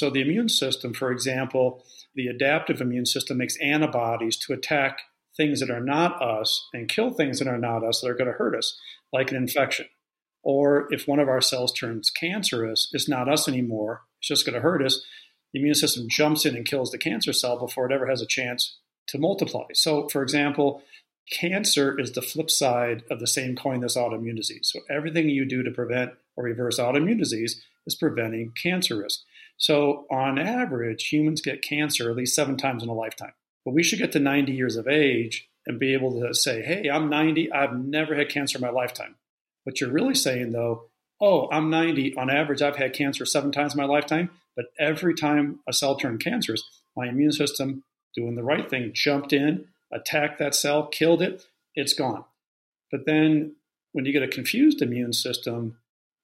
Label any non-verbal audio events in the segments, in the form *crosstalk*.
So, the immune system, for example, the adaptive immune system makes antibodies to attack things that are not us and kill things that are not us that are going to hurt us, like an infection. Or if one of our cells turns cancerous, it's not us anymore, it's just going to hurt us. The immune system jumps in and kills the cancer cell before it ever has a chance to multiply. So, for example, cancer is the flip side of the same coin as autoimmune disease. So, everything you do to prevent or reverse autoimmune disease is preventing cancer risk. So, on average, humans get cancer at least seven times in a lifetime. But we should get to 90 years of age and be able to say, hey, I'm 90, I've never had cancer in my lifetime. What you're really saying, though, oh, I'm 90, on average, I've had cancer seven times in my lifetime, but every time a cell turned cancerous, my immune system, doing the right thing, jumped in, attacked that cell, killed it, it's gone. But then when you get a confused immune system,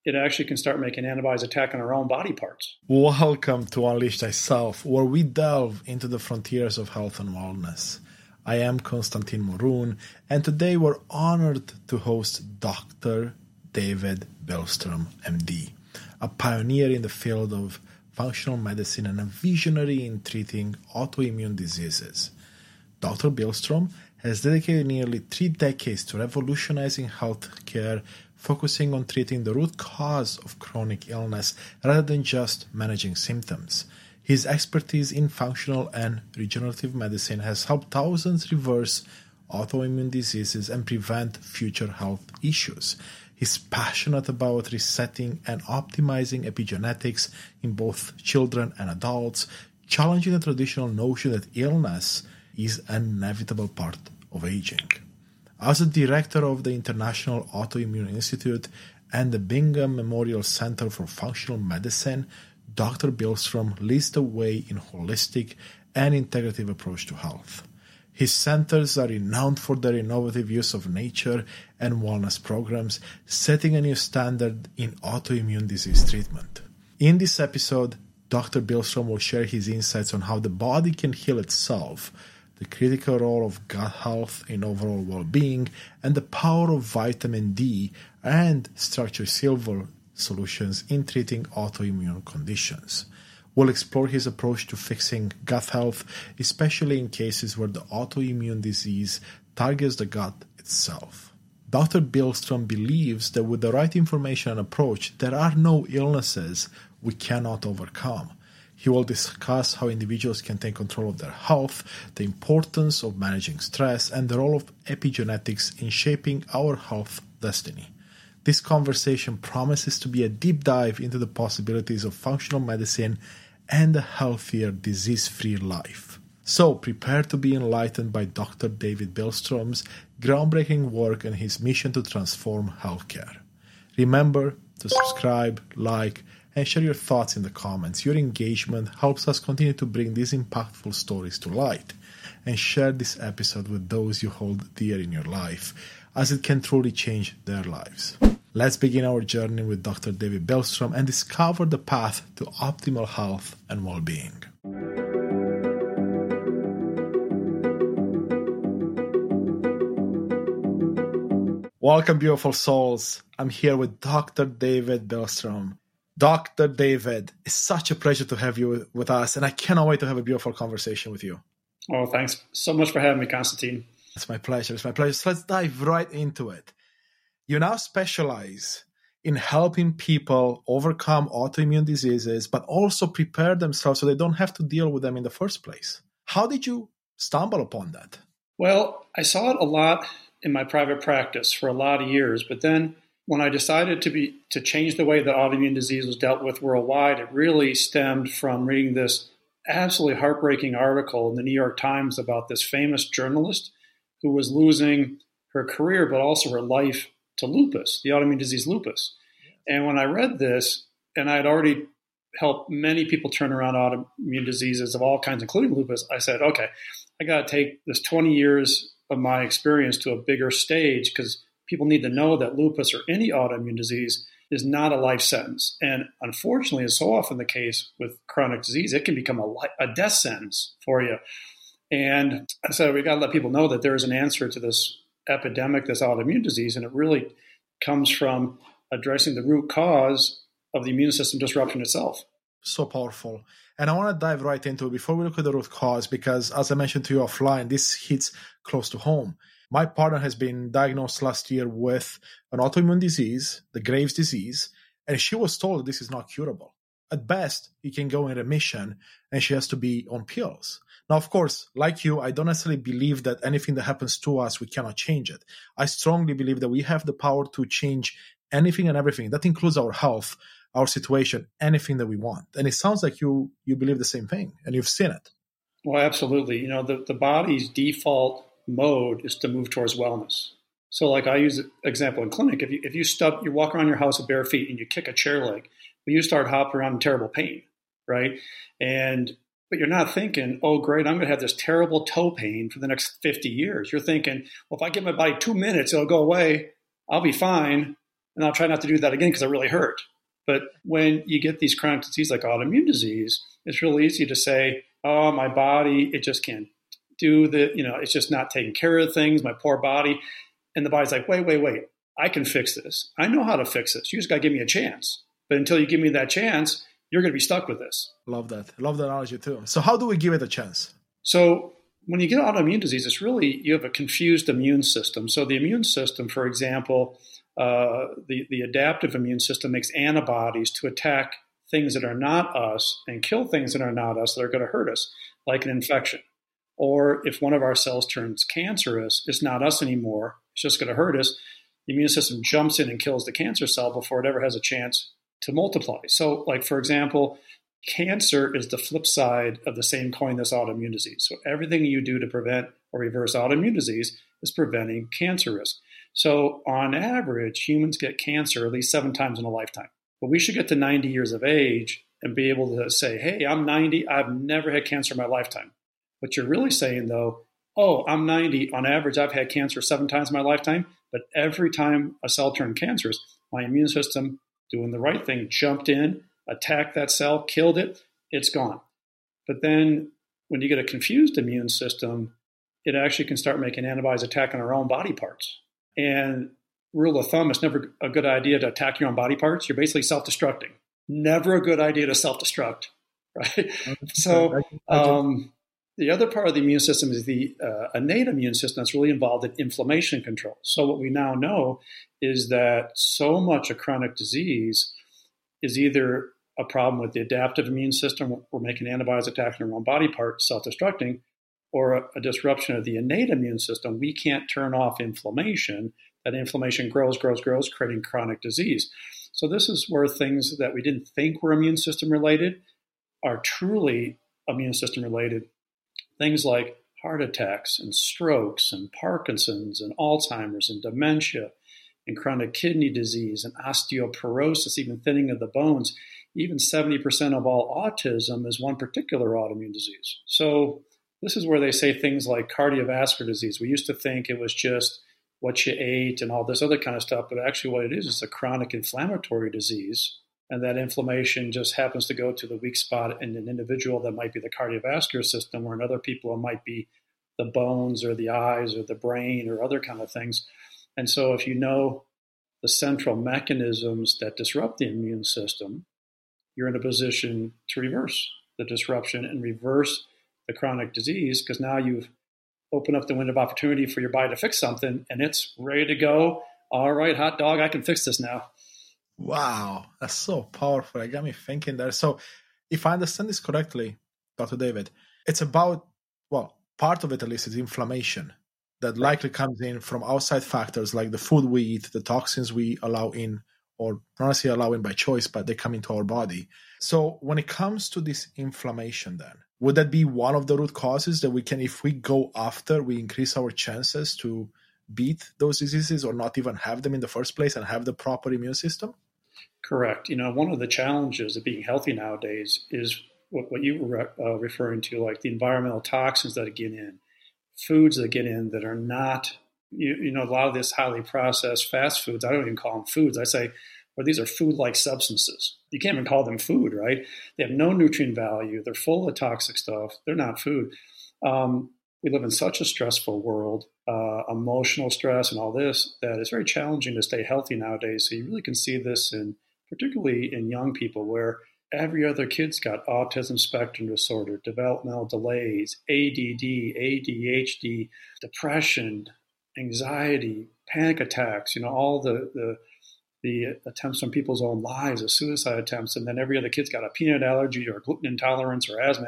it actually can start making antibodies attacking our own body parts. Welcome to Unleash Thyself, where we delve into the frontiers of health and wellness. I am Konstantin Morun, and today we're honored to host Dr. David Bilstrom, MD, a pioneer in the field of functional medicine and a visionary in treating autoimmune diseases. Dr. Bilstrom has dedicated nearly three decades to revolutionizing healthcare focusing on treating the root cause of chronic illness rather than just managing symptoms. His expertise in functional and regenerative medicine has helped thousands reverse autoimmune diseases and prevent future health issues. He's passionate about resetting and optimizing epigenetics in both children and adults, challenging the traditional notion that illness is an inevitable part of aging. As a director of the International Autoimmune Institute and the Bingham Memorial Center for Functional Medicine, Dr. Bilstrom leads the way in holistic and integrative approach to health. His centers are renowned for their innovative use of nature and wellness programs, setting a new standard in autoimmune disease treatment. In this episode, Dr. Bilstrom will share his insights on how the body can heal itself the critical role of gut health in overall well being, and the power of vitamin D and structure silver solutions in treating autoimmune conditions. We'll explore his approach to fixing gut health, especially in cases where the autoimmune disease targets the gut itself. Dr. Bilstrom believes that with the right information and approach, there are no illnesses we cannot overcome. He will discuss how individuals can take control of their health, the importance of managing stress, and the role of epigenetics in shaping our health destiny. This conversation promises to be a deep dive into the possibilities of functional medicine and a healthier, disease free life. So, prepare to be enlightened by Dr. David Bilstrom's groundbreaking work and his mission to transform healthcare. Remember to subscribe, like, and share your thoughts in the comments. Your engagement helps us continue to bring these impactful stories to light. And share this episode with those you hold dear in your life, as it can truly change their lives. Let's begin our journey with Dr. David Bilstrom and discover the path to optimal health and well being. Welcome, beautiful souls. I'm here with Dr. David Bilstrom. Dr. David, it's such a pleasure to have you with us, and I cannot wait to have a beautiful conversation with you. Oh, thanks so much for having me, Constantine. It's my pleasure. It's my pleasure. So let's dive right into it. You now specialize in helping people overcome autoimmune diseases, but also prepare themselves so they don't have to deal with them in the first place. How did you stumble upon that? Well, I saw it a lot in my private practice for a lot of years, but then when I decided to be to change the way that autoimmune disease was dealt with worldwide, it really stemmed from reading this absolutely heartbreaking article in the New York Times about this famous journalist who was losing her career but also her life to lupus, the autoimmune disease lupus. And when I read this, and I had already helped many people turn around autoimmune diseases of all kinds, including lupus, I said, okay, I got to take this 20 years of my experience to a bigger stage because people need to know that lupus or any autoimmune disease is not a life sentence. And unfortunately, as so often the case with chronic disease, it can become a, life, a death sentence for you. And so we got to let people know that there is an answer to this epidemic, this autoimmune disease, and it really comes from addressing the root cause of the immune system disruption itself. so powerful. And I want to dive right into it before we look at the root cause, because as I mentioned to you offline, this hits close to home. My partner has been diagnosed last year with an autoimmune disease, the Graves' disease, and she was told this is not curable. At best, it can go in remission and she has to be on pills. Now, of course, like you, I don't necessarily believe that anything that happens to us, we cannot change it. I strongly believe that we have the power to change anything and everything. That includes our health, our situation, anything that we want. And it sounds like you you believe the same thing and you've seen it. Well, absolutely. You know, the, the body's default mode is to move towards wellness. So, like I use an example in clinic, if you if you stub, you walk around your house with bare feet and you kick a chair leg, but you start hopping around in terrible pain, right? And but you're not thinking, oh, great, I'm going to have this terrible toe pain for the next 50 years. You're thinking, well, if I give my body two minutes, it'll go away. I'll be fine. And I'll try not to do that again because it really hurt. But when you get these chronic diseases like autoimmune disease, it's really easy to say, oh, my body, it just can't do the, you know, it's just not taking care of things, my poor body. And the body's like, wait, wait, wait, I can fix this. I know how to fix this. You just got to give me a chance. But until you give me that chance, you're going to be stuck with this. Love that. Love that analogy too. So, how do we give it a chance? So, when you get autoimmune disease, it's really you have a confused immune system. So, the immune system, for example, uh, the, the adaptive immune system makes antibodies to attack things that are not us and kill things that are not us that are going to hurt us, like an infection. Or if one of our cells turns cancerous, it's not us anymore, it's just going to hurt us. The immune system jumps in and kills the cancer cell before it ever has a chance to multiply. So, like for example, cancer is the flip side of the same coin as autoimmune disease. So, everything you do to prevent or reverse autoimmune disease is preventing cancer risk. So, on average, humans get cancer at least seven times in a lifetime. But we should get to 90 years of age and be able to say, hey, I'm 90, I've never had cancer in my lifetime. What you're really saying, though, oh, I'm 90, on average, I've had cancer seven times in my lifetime, but every time a cell turned cancerous, my immune system doing the right thing, jumped in, attacked that cell, killed it, it's gone. But then when you get a confused immune system, it actually can start making antibodies attacking our own body parts. And rule of thumb, it's never a good idea to attack your own body parts. You're basically self destructing. Never a good idea to self destruct, *laughs* right? so, um, the other part of the immune system is the uh, innate immune system that's really involved in inflammation control. So, what we now know is that so much of chronic disease is either a problem with the adaptive immune system, we're making antibodies attacking our own body parts, self destructing, or a, a, disruption of the innate immune system. We can't turn off inflammation. That inflammation grows, grows, grows, creating chronic disease. So, this is where things that we didn't think were immune system related are truly immune system related things like heart attacks and strokes and Parkinson's and Alzheimer's and dementia and chronic kidney disease and osteoporosis, even thinning of the bones. Even 70% of all autism is one particular autoimmune disease. So, this is where they say things like cardiovascular disease. We used to think it was just what you ate and all this other kind of stuff, but actually, what it is is a chronic inflammatory disease and that inflammation just happens to go to the weak spot in an individual that might be the cardiovascular system, or in other people it might be the bones or the eyes or the brain or other kind of things. And so, if you know the central mechanisms that disrupt the immune system, you're in a position to reverse the disruption and reverse the chronic disease because now you've opened up the window of opportunity for your body to fix something and it's ready to go. All right, hot dog, I can fix this now. Wow, that's so powerful. It got me thinking there. So, if I understand this correctly, Dr. David, it's about, well, part of it at least is inflammation that likely comes in from outside factors like the food we eat, the toxins we allow in, or not necessarily allow in by choice, but they come into our body. So, when it comes to this inflammation, then, would that be one of the root causes that we can, if we go after, we increase our chances to beat those diseases or not even have them in the first place and have the proper immune system? Correct. You know, one of the challenges of being healthy nowadays is what, what you were uh, referring to, like the environmental toxins that get in, foods that get in that are not, you, you know, a lot of this highly processed fast foods, I don't even call them foods. I say, well, these are food like substances. You can't even call them food, right? They have no nutrient value. They're full of toxic stuff. They're not food. Um, we live in such a stressful world, uh, emotional stress and all this, that it's very challenging to stay healthy nowadays. So you really can see this in particularly in young people where every other kid's got autism spectrum disorder, developmental delays, ADD, ADHD, depression, anxiety, panic attacks, you know, all the, the, the attempts on people's own lives, the suicide attempts, and then every other kid's got a peanut allergy or gluten intolerance or asthma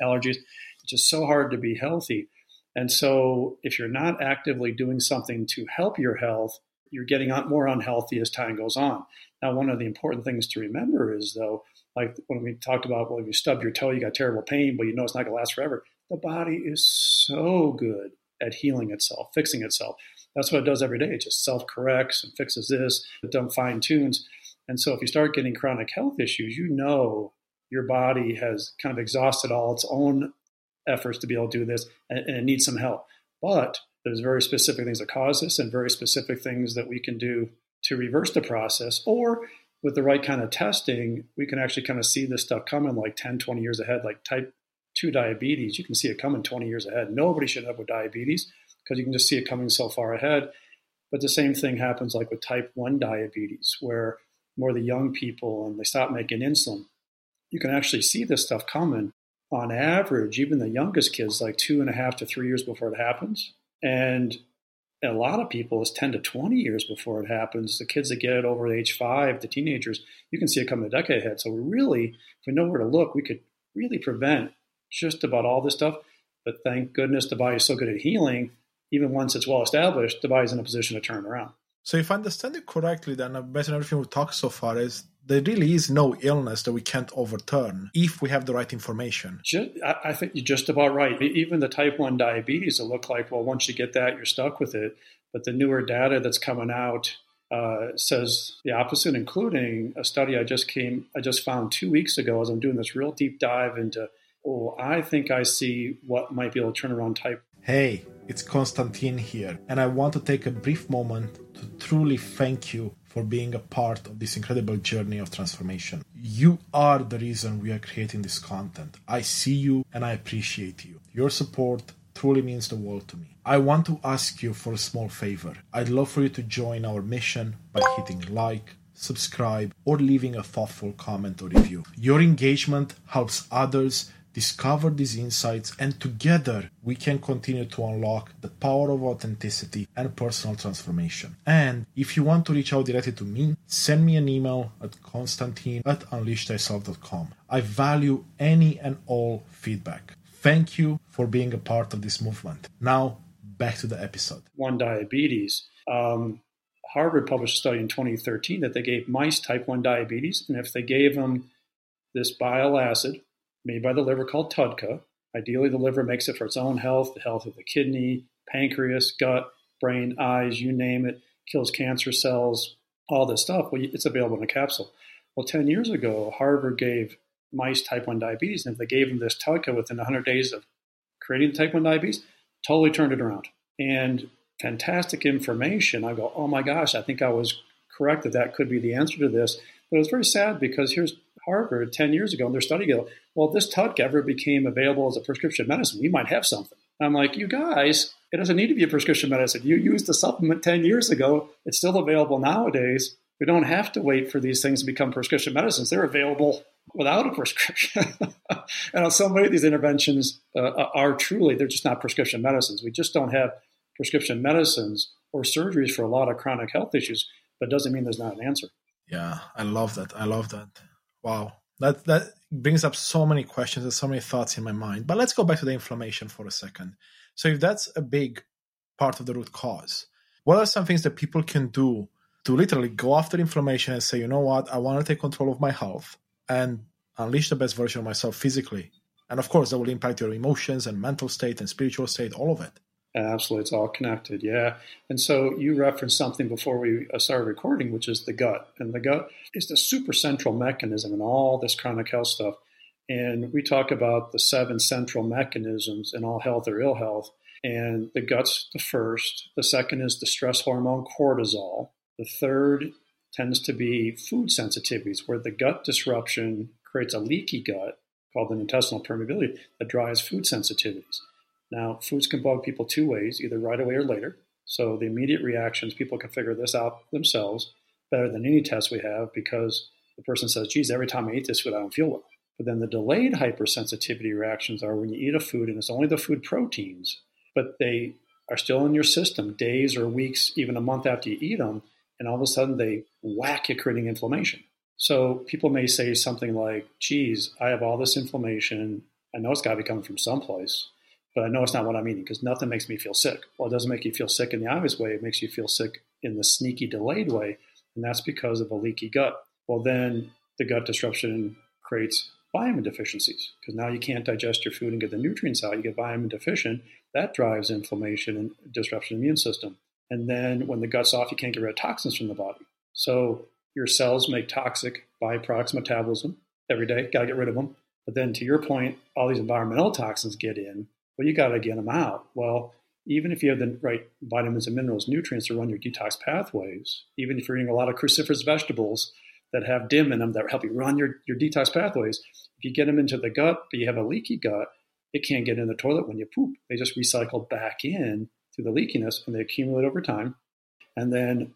allergies. It's just so hard to be healthy. And so, if you're not actively doing something to help your health, you're getting more unhealthy as time goes on. Now, one of the important things to remember is, though, like when we talked about, well, if you stub your toe, you got terrible pain, but you know it's not going to last forever. The body is so good at healing itself, fixing itself. That's what it does every day. It just self corrects and fixes this, it fine tunes. And so if you start getting chronic health issues, you know your body has kind of exhausted all its own efforts to be able to do this and, and it needs some help. But there's very specific things that cause this and very specific things that we can do to reverse the process. Or with the right kind of testing, we can actually kind of see this stuff coming like 10, 20 years ahead, like type 2 diabetes. You can see it coming 20 years ahead. Nobody should have with diabetes because you can just see it coming so far ahead. But the same thing happens like with type 1 diabetes, where more the young people and they stop making insulin. You can actually see this stuff coming on average, even the youngest kids, like two and a half to three years before it happens. And a lot of people, it's 10 to 20 years before it happens. The kids that get it over age five, the teenagers, you can see it coming a decade ahead. So really, if we know where to look, we could really prevent just about all this stuff. But thank goodness the body is so good at healing. Even once it's well established, the body's in a position to turn around. So if I understand it correctly, then based on everything we've talked so far, is there really is no illness that we can't overturn if we have the right information. I think you're just about right. Even the type 1 diabetes, it look like, well, once you get that, you're stuck with it. But the newer data that's coming out uh, says the opposite, including a study I just came, I just found two weeks ago as I'm doing this real deep dive into, oh, I think I see what might be able to turn around type. Hey, it's Konstantin here, and I want to take a brief moment to truly thank you for being a part of this incredible journey of transformation. You are the reason we are creating this content. I see you and I appreciate you. Your support truly means the world to me. I want to ask you for a small favor. I'd love for you to join our mission by hitting like, subscribe, or leaving a thoughtful comment or review. Your engagement helps others discover these insights, and together we can continue to unlock the power of authenticity and personal transformation. And if you want to reach out directly to me, send me an email at konstantin at unleashthyself.com. I value any and all feedback. Thank you for being a part of this movement. Now, back to the episode. One diabetes. Um, Harvard published a study in 2013 that they gave mice type 1 diabetes, and if they gave them this bile acid, made by the liver called TUDCA. Ideally, the liver makes it for its own health, the health of the kidney, pancreas, gut, brain, eyes, you name it, kills cancer cells, all this stuff. Well, it's available in a capsule. Well, 10 years ago, Harvard gave mice type 1 diabetes, and if they gave them this TUDCA within 100 days of creating the type 1 diabetes, totally turned it around. And fantastic information. I go, oh my gosh, I think I was correct that that could be the answer to this. But it was very sad because here's Harvard 10 years ago in their study go, well, if this TUDCA ever became available as a prescription medicine, we might have something. I'm like, you guys, it doesn't need to be a prescription medicine. You used the supplement 10 years ago. It's still available nowadays. We don't have to wait for these things to become prescription medicines. They're available without a prescription. *laughs* and so many of these interventions uh, are truly, they're just not prescription medicines. We just don't have prescription medicines or surgeries for a lot of chronic health issues, but doesn't mean there's not an answer. Yeah, I love that. I love that. Wow. That that brings up so many questions and so many thoughts in my mind. But let's go back to the inflammation for a second. So if that's a big part of the root cause, what are some things that people can do to literally go after inflammation and say, you know what, I want to take control of my health and unleash the best version of myself physically. And of course, that will impact your emotions and mental state and spiritual state, all of it. Absolutely, it's all connected. Yeah, and so you referenced something before we uh, started recording, which is the gut, and the gut is the super central mechanism in all this chronic health stuff. And we talk about the seven central mechanisms in all health or ill health, and the gut's the first. The second is the stress hormone cortisol. The third tends to be food sensitivities, where the gut disruption creates a leaky gut called an intestinal permeability that drives food sensitivities. Now, foods can bug people two ways, either right away or later. So the immediate reactions, people can figure this out themselves better than any test we have because the person says, geez, every time I eat this food, I don't feel well. But then the delayed hypersensitivity reactions are when you eat a food and it's only the food proteins, but they are still in your system days or weeks, even a month after you eat them, and all of a sudden they whack you, creating inflammation. So people may say something like, geez, I have all this inflammation. I know it's got to be coming from someplace, but I know it's not what I'm eating because nothing makes me feel sick. Well, it doesn't make you feel sick in the obvious way. It makes you feel sick in the sneaky, delayed way, and that's because of a leaky gut. Well, then the gut disruption creates vitamin deficiencies because now you can't digest your food and get the nutrients out. You get vitamin deficient. That drives inflammation and disruption of the immune system. And then when the gut's off, you can't get rid of toxins from the body. So your cells make toxic byproducts metabolism every day. Got to get rid of them. But then to your point, all these environmental toxins get in. Well, you got to get them out. Well, even if you have the right vitamins and minerals, nutrients to run your detox pathways, even if you're eating a lot of cruciferous vegetables that have DIM in them that help you run your, your detox pathways, if you get them into the gut, but you have a leaky gut, it can't get in the toilet when you poop. They just recycle back in through the leakiness and they accumulate over time. And then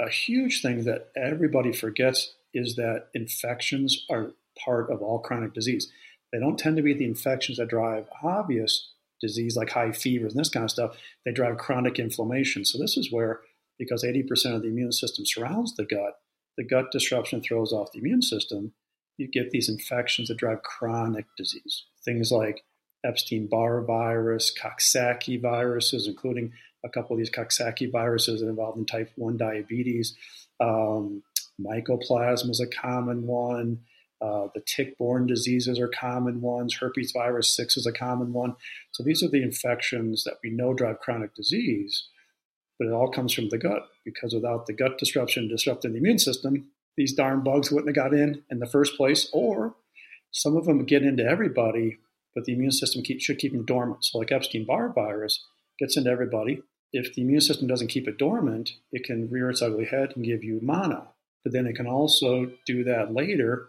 a huge thing that everybody forgets is that infections are part of all chronic disease. They don't tend to be the infections that drive obvious disease like high fevers and this kind of stuff. They drive chronic inflammation. So this is where, because 80% of the immune system surrounds the gut, the gut disruption throws off the immune system. You get these infections that drive chronic disease. Things like Epstein Barr virus, Coxsackie viruses, including a couple of these Coxsackie viruses that involve in type 1 diabetes. Um, mycoplasma is a common one. Uh, the tick-borne diseases are common ones. Herpes virus 6 is a common one. So these are the infections that we know drive chronic disease, but it all comes from the gut because without the gut disruption disrupting the immune system, these darn bugs wouldn't have got in in the first place, or some of them get into everybody, but the immune system keep, should keep them dormant. So like Epstein-Barr virus gets into everybody, if the immune system doesn't keep it dormant, it can rear its ugly head and give you mono. But then it can also do that later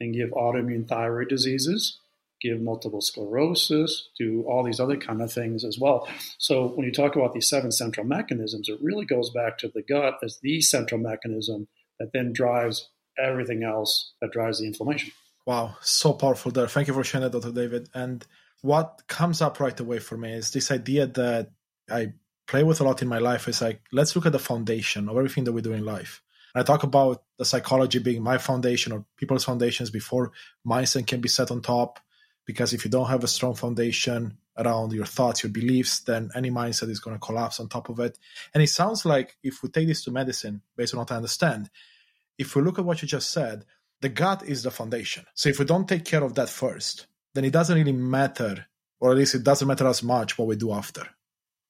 and give autoimmune thyroid diseases, give multiple sclerosis, do all these other kind of things as well. So when you talk about these seven central mechanisms, it really goes back to the gut as the central mechanism that then drives everything else that drives the inflammation. Wow, so powerful there. Thank you for sharing that, Dr. David. And what comes up right away for me is this idea that I play with a lot in my life is like let's look at the foundation of everything that we do in life i talk about the psychology being my foundation or people's foundations before mindset can be set on top because if you don't have a strong foundation around your thoughts your beliefs then any mindset is going to collapse on top of it. And it sounds like if we take this to medicine based on what i understand if we look at what you just said the gut is the foundation. So if we don't take care of that first then it doesn't really matter or at least it doesn't matter as much what we do after.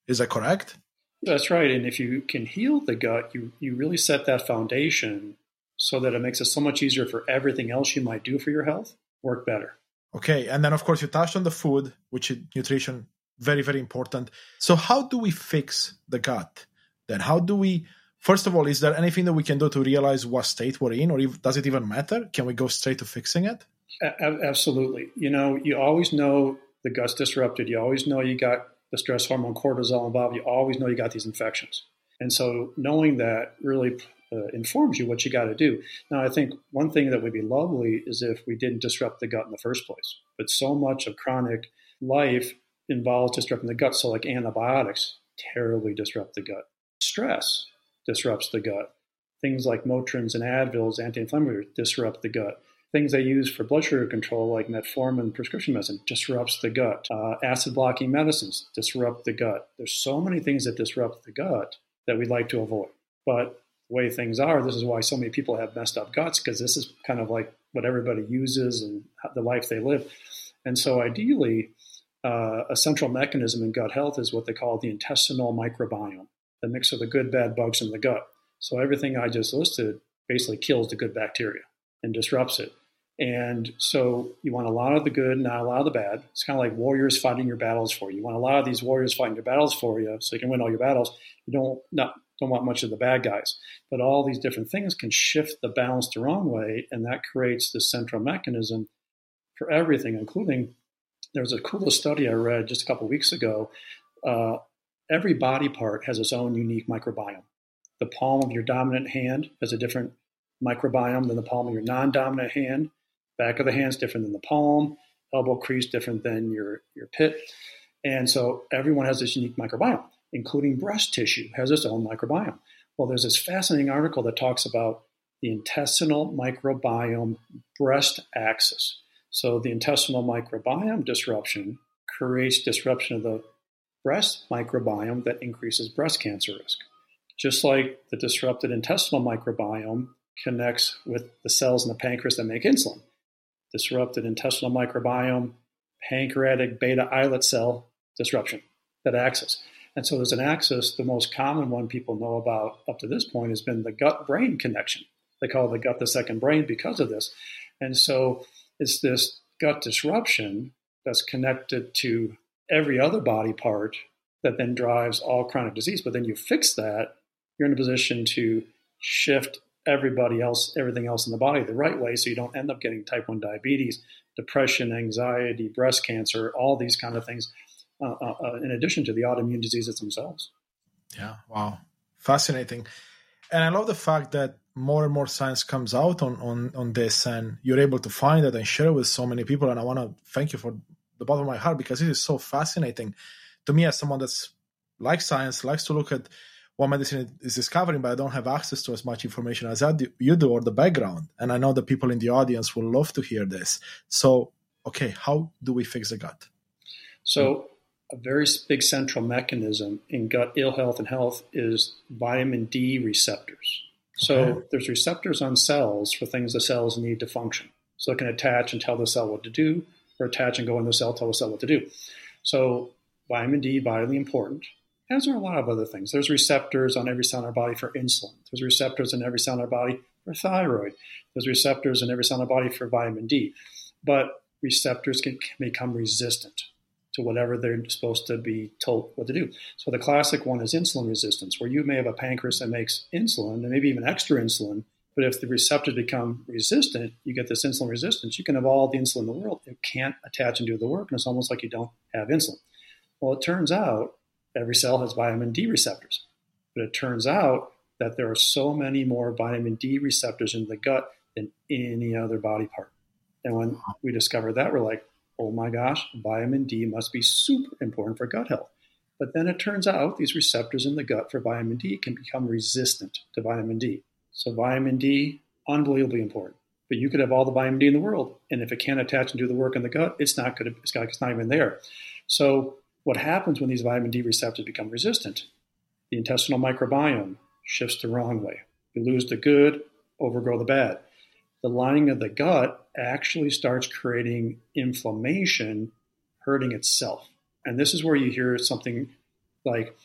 Is that correct? That's right. And if you can heal the gut, you, you really set that foundation so that it makes it so much easier for everything else you might do for your health work better. Okay. And then, of course, you touched on the food, which is nutrition, very, very important. So, how do we fix the gut? Then, how do we, first of all, is there anything that we can do to realize what state we're in, or does it even matter? Can we go straight to fixing it? A- absolutely. You know, you always know the gut's disrupted. You always know you got the stress hormone cortisol involved, you always know you got these infections. And so knowing that really uh, informs you what you got to do. Now, I think one thing that would be lovely is if we didn't disrupt the gut in the first place. But so much of chronic life involves disrupting the gut. So, like antibiotics terribly disrupt the gut. Stress disrupts the gut. Things like Motrins and Advils, anti-inflammatory, disrupt the gut. Things they use for blood sugar control, like metformin prescription medicine, disrupts the gut. Uh, acid blocking medicines disrupt the gut. There's so many things that disrupt the gut that we'd like to avoid. But the way things are, this is why so many people have messed up guts because this is kind of like what everybody uses and the life they live. And so, ideally, uh, a central mechanism in gut health is what they call the intestinal microbiome, the mix of the good, bad bugs in the gut. So, everything I just listed basically kills the good bacteria and disrupts it. And so you want a lot of the good, not a lot of the bad. It's kind of like warriors fighting your battles for you. You want a lot of these warriors fighting your battles for you so you can win all your battles. You don't not, don't want much of the bad guys. But all these different things can shift the balance the wrong way, and that creates the central mechanism for everything, including there was a cool study I read just a couple weeks ago. Uh, every body part has its own unique microbiome. The palm of your dominant hand has a different microbiome than the palm of your non dominant hand. Back of the hand is different than the palm. Elbow crease different than your, your pit. And so everyone has this unique microbiome, including breast tissue has its own microbiome. Well, there's this fascinating article that talks about the intestinal microbiome breast axis. So the intestinal microbiome disruption creates disruption of the breast microbiome that increases breast cancer risk. Just like the disrupted intestinal microbiome connects with the cells in the pancreas that make insulin. Disrupted intestinal microbiome, pancreatic beta islet cell disruption, that axis. And so there's an axis, the most common one people know about up to this point has been the gut brain connection. They call the gut the second brain because of this. And so it's this gut disruption that's connected to every other body part that then drives all chronic disease. But then you fix that, you're in a position to shift everybody else, everything else in the body the right way so you don't end up getting type 1 diabetes, depression, anxiety, breast cancer, all these kind of things, uh, uh, uh, in addition to the autoimmune diseases themselves. Yeah, wow. Fascinating. And I love the fact that more and more science comes out on, on, on this and you're able to find it and share it with so many people. And I want to thank you for the bottom of my heart because it is so fascinating to me as someone that's like science, likes to look at what medicine is discovering, but I don't have access to as much information as I do, you do or the background. And I know the people in the audience will love to hear this. So, okay, how do we fix the gut? So, a very big central mechanism in gut ill health and health is vitamin D receptors. So, okay. there's receptors on cells for things the cells need to function. So, it can attach and tell the cell what to do, or attach and go in the cell, tell the cell what to do. So, vitamin D, vitally important as are a lot of other things. There's receptors on every cell in our body for insulin. There's receptors in every cell in our body for thyroid. There's receptors in every cell in our body for vitamin D. But receptors can, become resistant to whatever they're supposed to be told what to do. So the classic one is insulin resistance, where you may have a pancreas that makes insulin and maybe even extra insulin. But if the receptors become resistant, you get this insulin resistance. You can have all the insulin in the world. It can't attach and do the work, and it's almost like you don't have insulin. Well, it turns out every cell has vitamin D receptors. But it turns out that there are so many more vitamin D receptors in the gut than any other body part. And when we discovered that, we're like, oh my gosh, vitamin D must be super important for gut health. But then it turns out these receptors in the gut for vitamin D can become resistant to vitamin D. So vitamin D, unbelievably important. But you could have all the vitamin D in the world, and if it can't attach and do the work in the gut, it's not going to, it's not even there. So what happens when these vitamin D receptors become resistant? The intestinal microbiome shifts the wrong way. You lose the good, overgrow the bad. The lining of the gut actually starts creating inflammation, hurting itself. And this is where you hear something like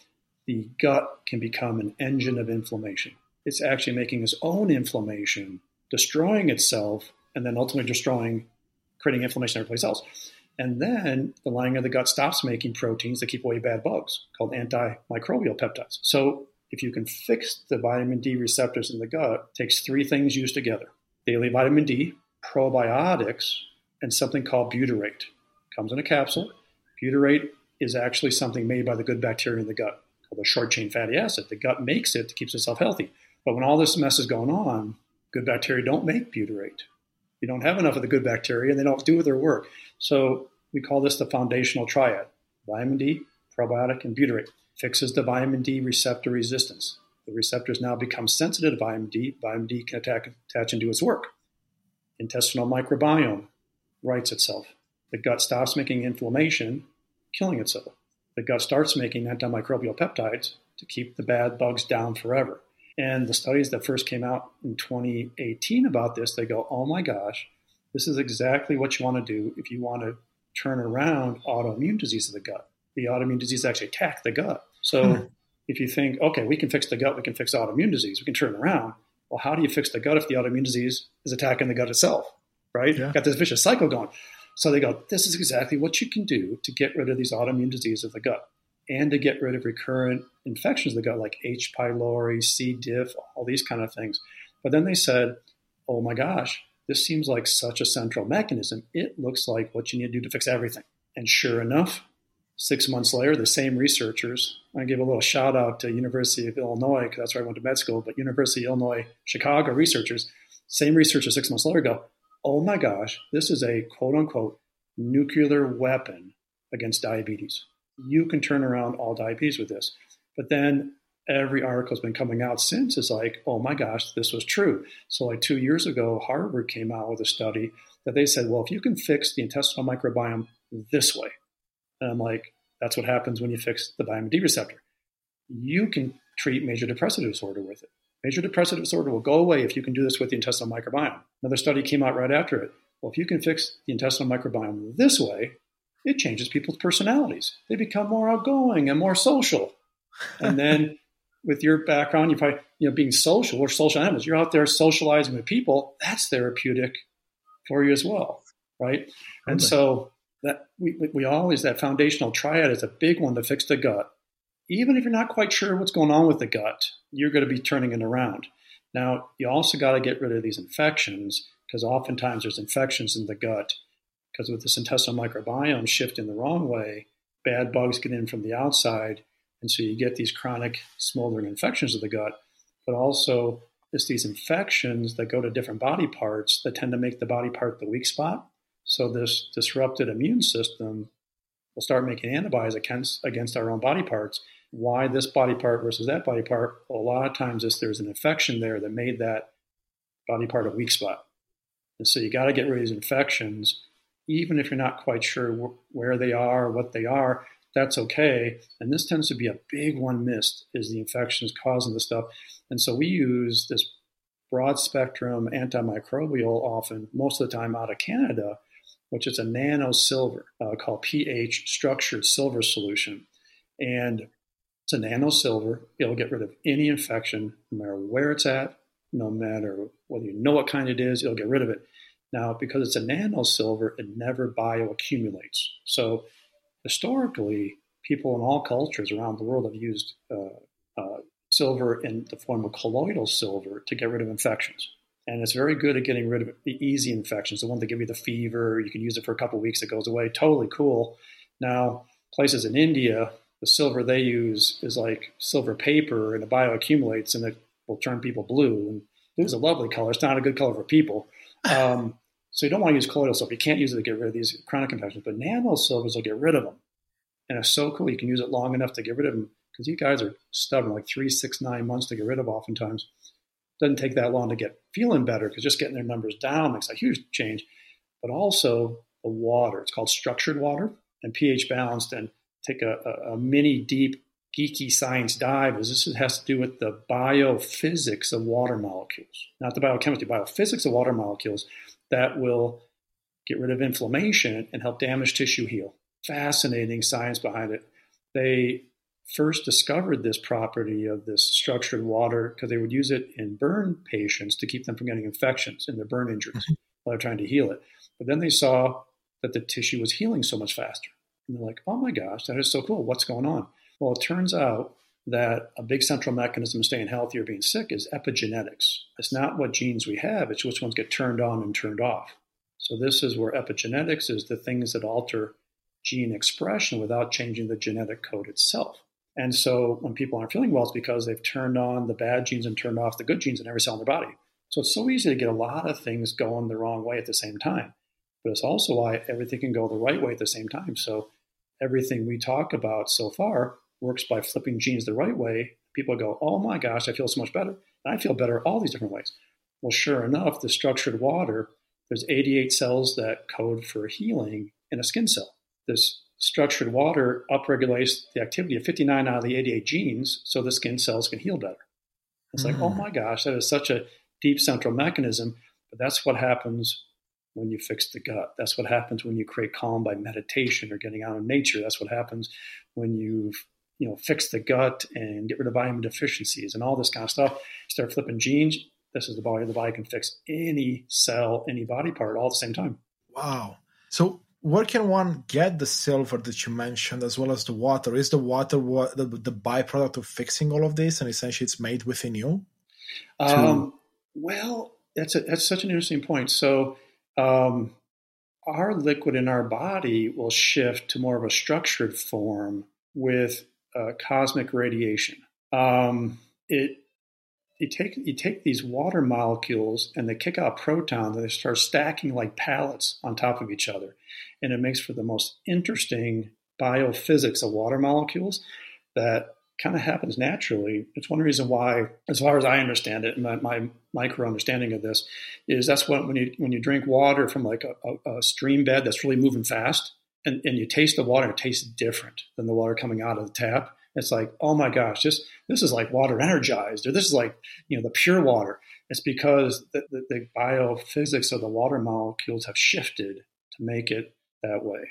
the gut can become an engine of inflammation. It's actually making its own inflammation, destroying itself, and then ultimately destroying, creating inflammation every place else. And then the lining of the gut stops making proteins that keep away bad bugs called antimicrobial peptides. So if you can fix the vitamin D receptors in the gut, takes three things used together. Daily vitamin D, probiotics, and something called butyrate. Comes in a capsule. Butyrate is actually something made by the good bacteria in the gut called a short chain fatty acid. The gut makes it to keep itself healthy. But when all this mess is going on, good bacteria don't make butyrate. You don't have enough of the good bacteria and they don't do their work. So we call this the foundational triad vitamin D, probiotic, and butyrate. Fixes the vitamin D receptor resistance. The receptors now become sensitive to vitamin D. Vitamin D can attack, attach and do its work. Intestinal microbiome rights itself. The gut stops making inflammation, killing itself. The gut starts making antimicrobial peptides to keep the bad bugs down forever. And the studies that first came out in 2018 about this, they go, oh my gosh, this is exactly what you want to do if you want to turn around autoimmune disease of the gut. The autoimmune disease actually attack the gut. So hmm. if you think, okay, we can fix the gut, we can fix autoimmune disease, we can turn around. Well, how do you fix the gut if the autoimmune disease is attacking the gut itself? Right? Yeah. Got this vicious cycle going. So they go, this is exactly what you can do to get rid of these autoimmune diseases of the gut and to get rid of recurrent infections of the gut like H. pylori, C. diff, all these kind of things. But then they said, oh my gosh, this seems like such a central mechanism. It looks like what you need to do to fix everything. And sure enough, six months later, the same researchers, I give a little shout out to University of Illinois, because that's where I went to med school, but University of Illinois, Chicago researchers, Same researchers six months later go, oh my gosh, this is a quote unquote nuclear weapon against diabetes. You can turn around all diabetes with this. But then every article has been coming out since is like, oh my gosh, this was true. So, like two years ago, Harvard came out with a study that they said, well, if you can fix the intestinal microbiome this way, and I'm like, that's what happens when you fix the vitamin D receptor. You can treat major depressive disorder with it. Major depressive disorder will go away if you can do this with the intestinal microbiome. Another study came out right after it. Well, if you can fix the intestinal microbiome this way, it changes people's personalities. They become more outgoing and more social. And then *laughs* with your background, you probably, you know, being social, we're social animals. You're out there socializing with people. That's therapeutic for you as well, right? And so that we, we always that foundational triad is a big one to fix the gut. Even if you're not quite sure what's going on with the gut, you're going to be turning it around. Now, you also got to get rid of these infections because oftentimes there's infections in the gut because with this intestinal microbiome shifting the wrong way, bad bugs get in from the outside and so you get these chronic smoldering infections of the gut, but also it's these infections that go to different body parts that tend to make the body part the weak spot. So this disrupted immune system will start making antibodies against, against our own body parts. Why this body part versus that body part? Well, a lot of times it's, there's an infection there that made that body part a weak spot. And so you got to get rid of these infections, even if you're not quite sure wh- where they are, what they are that's okay. And this tends to be a big one missed is the infections causing the stuff. And so we use this broad spectrum antimicrobial often, most of the time out of Canada, which is a nano silver uh, called pH structured silver solution. And it's a nano silver. It'll get rid of any infection, no matter where it's at, no matter whether you know what kind it is, it'll get rid of it. Now, because it's a nano silver, it never bioaccumulates. So historically, people in all cultures around the world have used uh, uh, silver in the form of colloidal silver to get rid of infections. And it's very good at getting rid of the easy infections, the one that give you the fever. You can use it for a couple weeks, it goes away. Totally cool. Now, places in India, the silver they use is like silver paper and it bioaccumulates and it will turn people blue. And it's a lovely color. It's not a good color for people. Um, so you don't want to use colloidal silver. You can't use it to get rid of these chronic infections, but nano silvers will get rid of them. And it's so cool. You can use it long enough to get rid of them because you guys are stubborn, like three, six, nine months to get rid of oftentimes. Doesn't take that long to get feeling better because just getting their numbers down makes a huge change. But also the water. It's called structured water and pH balanced and take a, a, a mini deep geeky science dive is this has to do with the biophysics of water molecules, not the biochemistry, biophysics of water molecules that will get rid of inflammation and help damaged tissue heal. Fascinating science behind it. They first discovered this property of this structured water because they would use it in burn patients to keep them from getting infections in their burn injuries mm-hmm. while they're trying to heal it. But then they saw that the tissue was healing so much faster. And they're like, oh my gosh, that is so cool. What's going on? Well, it turns out that a big central mechanism of staying healthy or being sick is epigenetics. It's not what genes we have, it's which ones get turned on and turned off. So, this is where epigenetics is the things that alter gene expression without changing the genetic code itself. And so, when people aren't feeling well, it's because they've turned on the bad genes and turned off the good genes in every cell in their body. So, it's so easy to get a lot of things going the wrong way at the same time. But it's also why everything can go the right way at the same time. So, everything we talk about so far works by flipping genes the right way, people go, oh my gosh, I feel so much better. And I feel better all these different ways. Well, sure enough, the structured water, there's 88 cells that code for healing in a skin cell. This structured water upregulates the activity of 59 out of the 88 genes so the skin cells can heal better. It's mm. like, oh mm. my gosh, that is such a deep central mechanism. But that's what happens when you fix the gut. That's what happens when you create calm by meditation or getting out in nature. That's what happens when you you know, fix the gut and get rid of vitamin deficiencies and all this kind of stuff. Start flipping genes. This is the body. Of the body can fix any cell, any body part all at the same time. Wow. So where can one get the silver that you mentioned as well as the water? Is the water what, the, the byproduct of fixing all of this and essentially it's made within you? Um, well, that's, a, that's such an interesting point. So, um, our liquid in our body will shift to more of a structured form with uh, cosmic radiation. Um, it you take you take these water molecules and they kick out protons and they start stacking like pallets on top of each other, and it makes for the most interesting biophysics of water molecules that kind of happens naturally. It's one reason why, as far as I understand it, my, my micro understanding of this is that's what when you when you drink water from like a, a, a stream bed that's really moving fast, and, and you taste the water, it tastes different than the water coming out of the tap. It's like, oh my gosh, this this is like water energized, or this is like you know the pure water. It's because the, the, the biophysics of the water molecules have shifted to make it that way.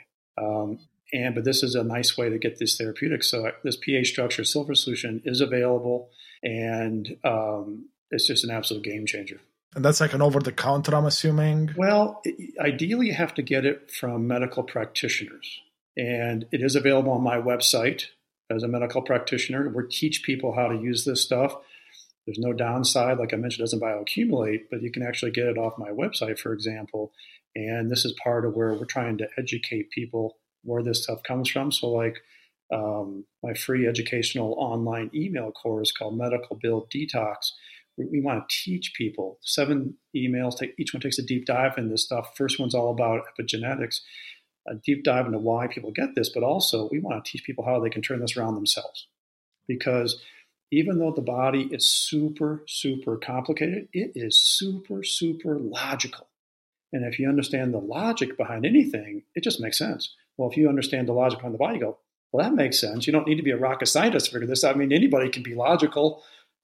Um, and but this is a nice way to get this therapeutics. So this pH structure silver solution is available, and um, it's just an absolute game changer. And that's like an over the counter, I'm assuming? Well, ideally, you have to get it from medical practitioners. And it is available on my website as a medical practitioner. We teach people how to use this stuff. There's no downside. Like I mentioned, it doesn't bioaccumulate, but you can actually get it off my website, for example. And this is part of where we're trying to educate people where this stuff comes from. So, like um, my free educational online email course called Medical Bill Detox, we, want to teach people seven emails. Take, each one takes a deep dive in this stuff. First one's all about epigenetics, a deep dive into why people get this, but also we want to teach people how they can turn this around themselves. Because even though the body is super, super complicated, it is super, super logical. And if you understand the logic behind anything, it just makes sense. Well, if you understand the logic behind the body, go, well, that makes sense. You don't need to be a rocket scientist to figure this out. I mean, anybody can be logical.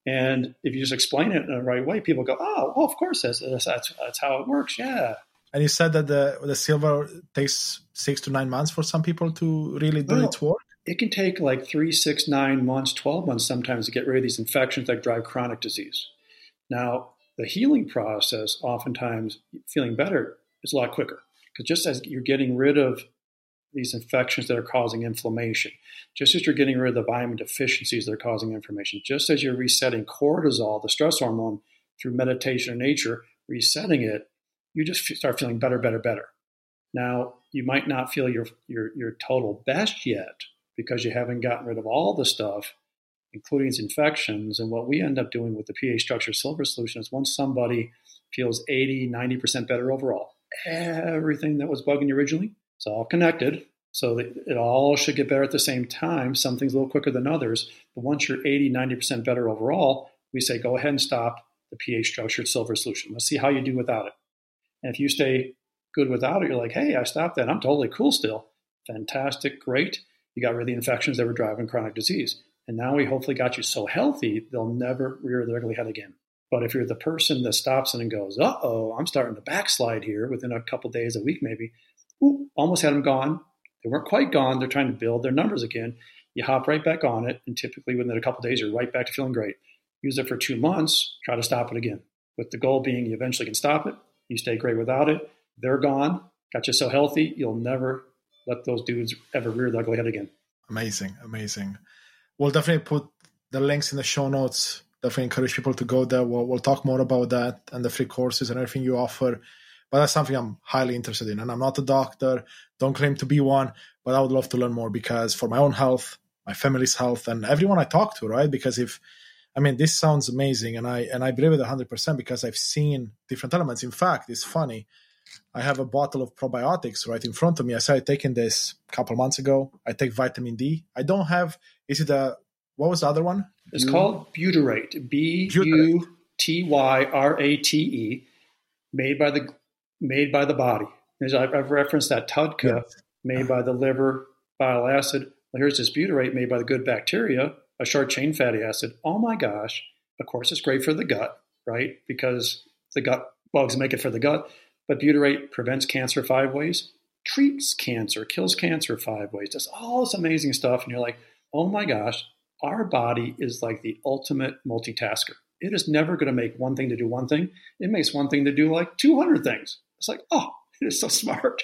And if you just explain it in the right way, people go, oh, well, of course, that's, that's, that's how it works. Yeah. And you said that the, the silver takes six to nine months for some people to really do well, its work? It can take like three, six, nine months, 12 months sometimes to get rid of these infections that drive chronic disease. Now, the healing process, oftentimes feeling better, is a lot quicker. Because just as you're getting rid of these infections that are causing inflammation, just as you're getting rid of the vitamin deficiencies that are causing inflammation, just as you're resetting cortisol, the stress hormone, through meditation or nature, resetting it, you just start feeling better, better, better. Now, you might not feel your, your, your total best yet because you haven't gotten rid of all the stuff, including these infections. And what we end up doing with the pH structure silver solution is once somebody feels 80, 90% better overall, everything that was bugging you originally it's all connected. So it all should get better at the same time. Some things a little quicker than others. But once you're 80, 90% better overall, we say go ahead and stop the pH structured silver solution. Let's see how you do without it. And if you stay good without it, you're like, hey, I stopped that. I'm totally cool still. Fantastic, great. You got rid of the infections that were driving chronic disease. And now we hopefully got you so healthy, they'll never rear their ugly head again. But if you're the person that stops and goes, uh oh, I'm starting to backslide here within a couple days, a week maybe, Ooh, almost had them gone. They weren't quite gone. They're trying to build their numbers again. You hop right back on it, and typically within a couple days, you're right back to feeling great. Use it for two months, try to stop it again. With the goal being you eventually can stop it. You stay great without it. They're gone. Got you so healthy, you'll never let those dudes ever rear their ugly head again. Amazing, amazing. We'll definitely put the links in the show notes. Definitely encourage people to go there. We'll, we'll talk more about that and the free courses and everything you offer but that's something I'm highly interested in. And I'm not a doctor, don't claim to be one, but I would love to learn more because for my own health, my family's health, and everyone I talk to, right? Because if I mean, this sounds amazing, and I and I believe it 100 percent because I've seen different elements. In fact, it's funny. I have a bottle of probiotics right in front of me. I started taking this a couple months ago. I take vitamin D. I don't have. Is it a what was the other one? It's U- called Butyrate. B U T Y R A T E, made by the made by the body. I've referenced that TUDCA yes. made by the liver, bile acid. Well, here's this butyrate made by the good bacteria, a short chain fatty acid. Oh my gosh. Of course, it's great for the gut, right? Because the gut bugs make it for the gut. But butyrate prevents cancer five ways, treats cancer, kills cancer five ways, does all this amazing stuff. And you're like, oh my gosh, our body is like the ultimate multitasker. It is never going to make one thing to do one thing. It makes one thing to do like 200 things. It's like, oh, *laughs* it is so smart.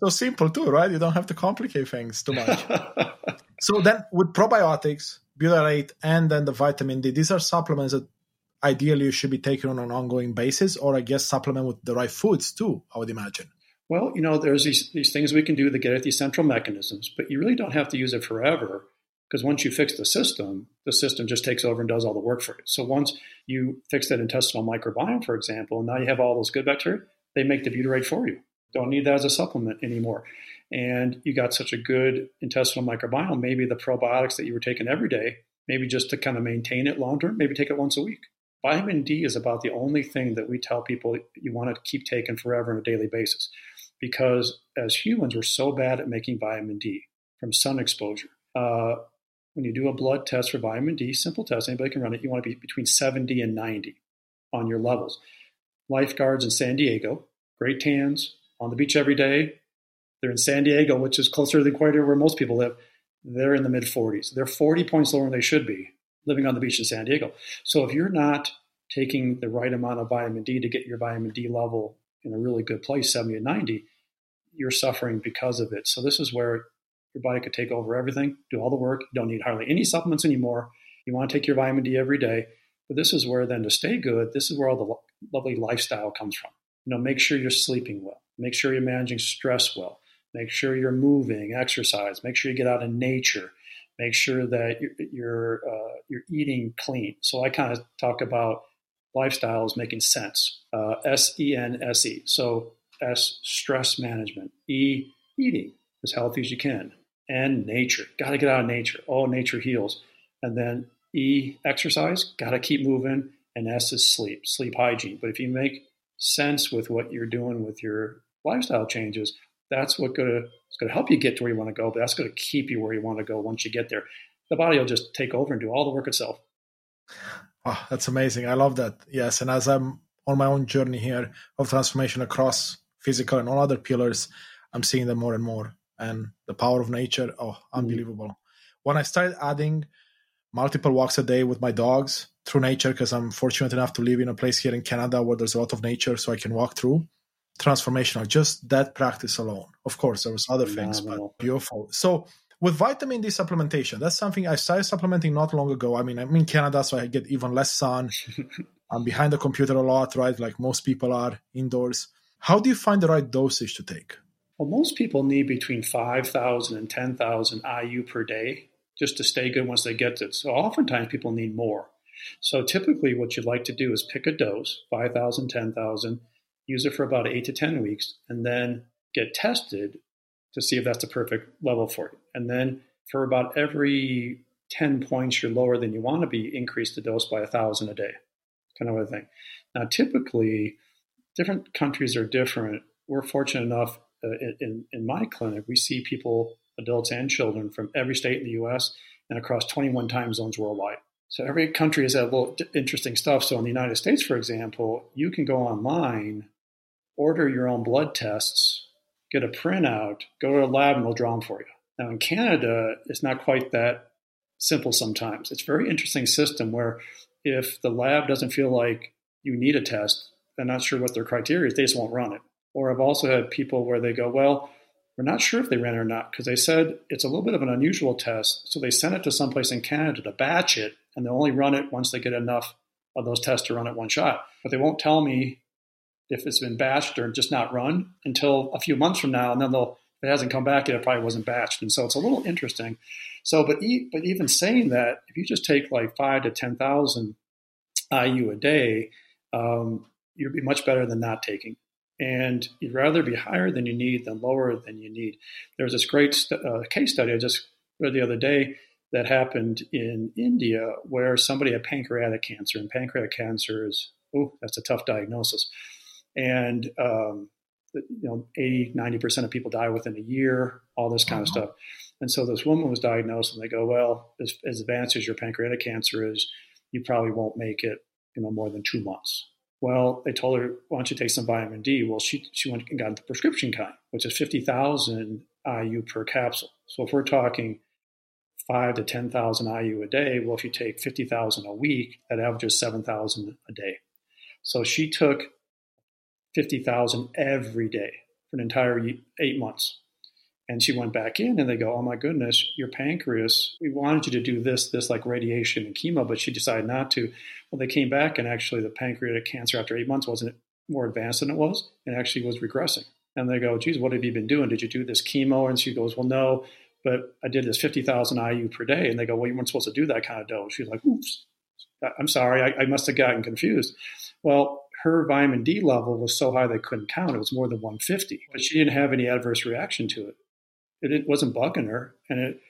So simple too, right? You don't have to complicate things too much. *laughs* so then with probiotics, butyrate, and then the vitamin D, these are supplements that ideally you should be taking on an ongoing basis, or I guess supplement with the right foods too, I would imagine. Well, you know, there's these, these things we can do to get at these central mechanisms, but you really don't have to use it forever. Because once you fix the system, the system just takes over and does all the work for you. So once you fix that intestinal microbiome, for example, and now you have all those good bacteria, they make the butyrate for you. Don't need that as a supplement anymore. And you got such a good intestinal microbiome, maybe the probiotics that you were taking every day, maybe just to kind of maintain it long term, maybe take it once a week. Vitamin D is about the only thing that we tell people you want to keep taking forever on a daily basis because as humans, we're so bad at making vitamin D from sun exposure. Uh, when you do a blood test for vitamin D, simple test, anybody can run it, you want to be between 70 and 90 on your levels. Lifeguards in San Diego, great tans, on the beach every day. They're in San Diego, which is closer to the equator where most people live. They're in the mid 40s. They're 40 points lower than they should be living on the beach in San Diego. So if you're not taking the right amount of vitamin D to get your vitamin D level in a really good place, 70 to 90, you're suffering because of it. So this is where your body could take over everything, do all the work. You don't need hardly any supplements anymore. You want to take your vitamin D every day. But this is where then to stay good, this is where all the lovely lifestyle comes from. You know, make sure you're sleeping well. Make sure you're managing stress well. Make sure you're moving, exercise. Make sure you get out in nature. Make sure that you're you're, uh, you're eating clean. So I kind of talk about lifestyle making sense. Uh, S E N S E. So S stress management. E eating as healthy as you can. N nature. Got to get out of nature. All nature heals. And then E exercise. Got to keep moving. And S is sleep. Sleep hygiene. But if you make sense with what you're doing with your lifestyle changes, that's what gonna it's gonna help you get to where you want to go, but that's gonna keep you where you want to go once you get there. The body will just take over and do all the work itself. Oh, that's amazing. I love that. Yes. And as I'm on my own journey here of transformation across physical and all other pillars, I'm seeing them more and more. And the power of nature, oh, mm-hmm. unbelievable. Mm-hmm. When I started adding multiple walks a day with my dogs through nature, because I'm fortunate enough to live in a place here in Canada where there's a lot of nature, so I can walk through transformational. Just that practice alone. Of course, there was other things, but beautiful. So with vitamin D supplementation, that's something I started supplementing not long ago. I mean, I'm in Canada, so I get even less sun. *laughs* I'm behind the computer a lot, right? Like most people are indoors. How do you find the right dosage to take? Well, most people need between 5,000 and 10,000 IU per day just to stay good once they get it. So oftentimes people need more. So typically what you'd like to do is pick a dose, 5,000, 10,000, use it for about eight to 10 weeks, and then get tested to see if that's the perfect level for you. And then for about every 10 points you're lower than you want to be, increase the dose by a thousand a day, kind of a thing. Now, typically, different countries are different. We're fortunate enough uh, in, in my clinic, we see people, adults and children, from every state in the US and across 21 time zones worldwide. So every country has a little interesting stuff. So in the United States, for example, you can go online order your own blood tests, get a printout, go to a lab, and they'll draw them for you. Now, in Canada, it's not quite that simple sometimes. It's a very interesting system where if the lab doesn't feel like you need a test, they're not sure what their criteria is, they just won't run it. Or I've also had people where they go, well, we're not sure if they ran it or not because they said it's a little bit of an unusual test. So they sent it to someplace in Canada to batch it, and they'll only run it once they get enough of those tests to run it one shot. But they won't tell me if it's been batched or just not run until a few months from now, and then they'll if it hasn't come back yet, it probably wasn't batched, and so it's a little interesting. So, but e- but even saying that, if you just take like five to ten thousand IU a day, um, you'd be much better than not taking. And you'd rather be higher than you need than lower than you need. There was this great st- uh, case study I just read the other day that happened in India where somebody had pancreatic cancer, and pancreatic cancer is oh, that's a tough diagnosis and um, you know 80 90% of people die within a year all this kind of uh-huh. stuff and so this woman was diagnosed and they go well as, as advanced as your pancreatic cancer is you probably won't make it you know more than two months well they told her why don't you take some vitamin d well she, she went and got the prescription kind which is 50000 iu per capsule so if we're talking five to 10,000 IU a day. Well, if you take 50,000 a week, that averages 7,000 a day. So she took 50,000 every day for an entire eight months. And she went back in and they go, Oh my goodness, your pancreas, we wanted you to do this, this like radiation and chemo, but she decided not to. Well, they came back and actually the pancreatic cancer after eight months wasn't more advanced than it was and actually was regressing. And they go, Geez, what have you been doing? Did you do this chemo? And she goes, Well, no, but I did this 50,000 IU per day. And they go, well, you weren't supposed to do that kind of dose. She's like, oops, I'm sorry, I, I must have gotten confused. Well, her vitamin D level was so high they couldn't count. It was more than 150, but she didn't have any adverse reaction to it. It, it wasn't bugging her, and it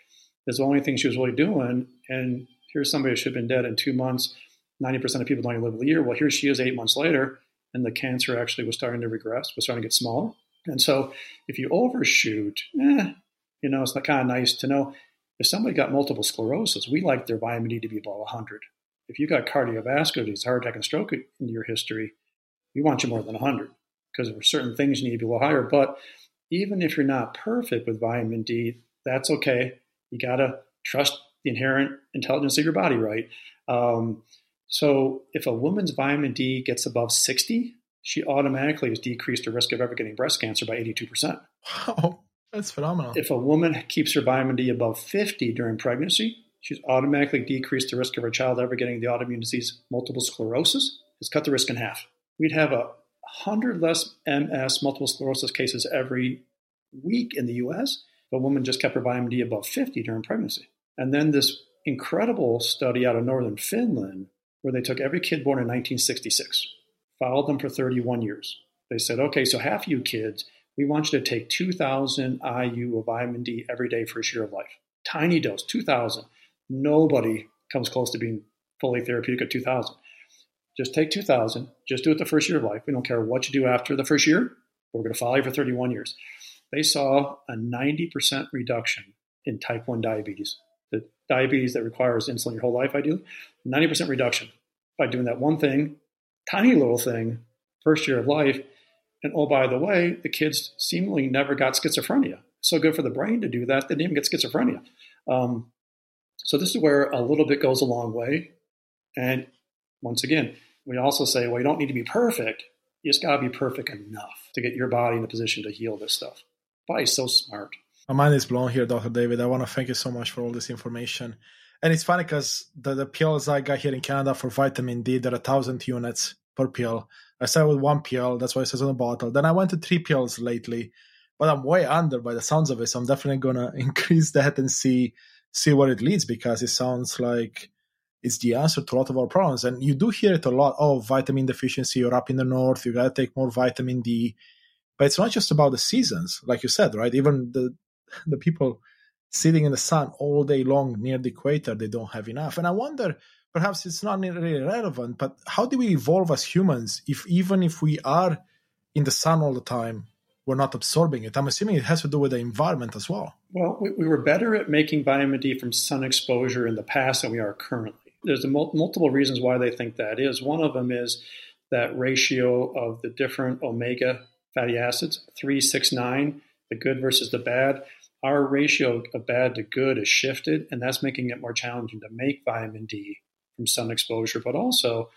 is the only thing she was really doing. And here's somebody who should have been dead in two months. 90% of people don't even live a year. Well, here she is eight months later, and the cancer actually was starting to regress, was starting to get smaller. And so if you overshoot, eh, you know, it's not kind of nice to know if somebody got multiple sclerosis, we like their vitamin D to be below 100. If you got cardiovascular disease, heart attack, and stroke in your history, we want you more than 100 because there are certain things you need to be a little higher. But even if you're not perfect with vitamin D, that's okay. You got to trust the inherent intelligence of your body, right? Um, so if a woman's vitamin D gets above 60, she automatically has decreased her risk of ever getting breast cancer by 82%. Wow, that's phenomenal. If a woman keeps her vitamin D above 50 during pregnancy, she's automatically decreased the risk of her child ever getting the autoimmune disease multiple sclerosis. It's cut the risk in half. We'd have a hundred less MS multiple sclerosis cases every week in the US a woman just kept her vitamin D above 50 during pregnancy. And then this incredible study out of northern Finland where they took every kid born in 1966, followed them for 31 years. They said, okay, so half you kids, we want you to take 2,000 IU of vitamin D every day for a year of life. Tiny dose, 2,000. Nobody comes close to being fully therapeutic at 2,000. Just take 2,000, just do it the first year of life. We don't care what you do after the first year. We're going to follow you for 31 years. They saw a 90% reduction in type 1 diabetes the diabetes that requires insulin your whole life, ideally, 90% reduction by doing that one thing, tiny little thing, first year of life. And oh, by the way, the kids seemingly never got schizophrenia. So good for the brain to do that, they didn't even get schizophrenia. Um, so this is where a little bit goes a long way. And once again, we also say, well, you don't need to be perfect. You just got to be perfect enough to get your body in a position to heal this stuff. Body's so smart. My mind is blown here, Dr. David. I want to thank you so much for all this information. And it's funny because the, the pills I got here in Canada for vitamin D, they're a 1,000 units per pill. I started with one pill, that's why it says on the bottle. Then I went to three pills lately, but I'm way under by the sounds of it. So I'm definitely going *laughs* to increase that and see see where it leads because it sounds like it's the answer to a lot of our problems. And you do hear it a lot. Oh, vitamin deficiency, you're up in the north, you got to take more vitamin D. But it's not just about the seasons, like you said, right? Even the *laughs* the people sitting in the sun all day long near the equator, they don't have enough. And I wonder, perhaps it's not really relevant, but how do we evolve as humans if even if we are in the sun all the time, we're not absorbing it? I'm assuming it has to do with the environment as well. Well, we, we were better at making vitamin D from sun exposure in the past than we are currently. There's mul- multiple reasons why they think that is. One of them is that ratio of the different omega fatty acids, 369, the good versus the bad our ratio of bad to good is shifted, and that's making it more challenging to make vitamin D from sun exposure. But also,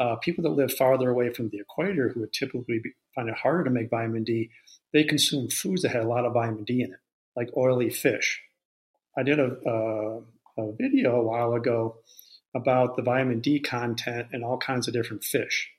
uh, people that live farther away from the equator, who would typically be, find it harder to make vitamin D, they consume foods that had a lot of vitamin D in it, like oily fish. I did a, uh, a video a while ago about the vitamin D content in all kinds of different fish,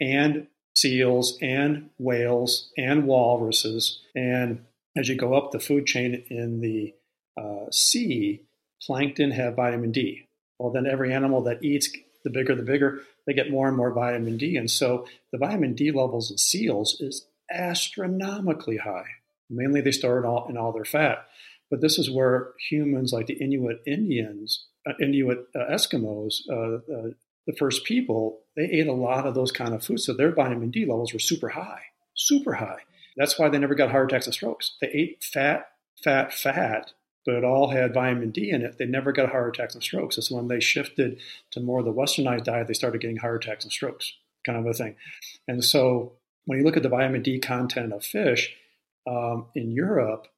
and seals, and whales, and walruses, and as you go up the food chain in the uh, sea, plankton have vitamin D. Well, then every animal that eats, the bigger the bigger, they get more and more vitamin D. And so the vitamin D levels in seals is astronomically high. Mainly they store it all in all their fat. But this is where humans like the Inuit Indians, Inuit uh, Eskimos, uh, uh, the first people, they ate a lot of those kind of foods. So their vitamin D levels were super high, super high. That's why they never got heart attacks and strokes. They ate fat, fat, fat, but it all had vitamin D in it. They never got heart attacks and strokes. It's when they shifted to more of the westernized diet, they started getting heart attacks and strokes, kind of a thing. And so when you look at the vitamin D content of fish um, in Europe,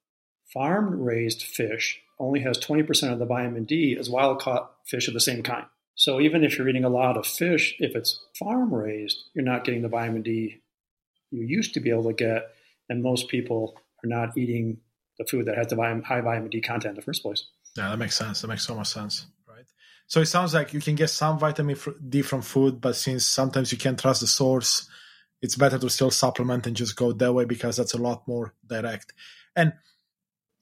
farm raised fish only has 20% of the vitamin D as wild caught fish of the same kind. So even if you're eating a lot of fish, if it's farm raised, you're not getting the vitamin D you used to be able to get and most people are not eating the food that has the high vitamin D content in the first place. Yeah, that makes sense. That makes so much sense, right? So it sounds like you can get some vitamin D from food, but since sometimes you can't trust the source, it's better to still supplement and just go that way because that's a lot more direct. And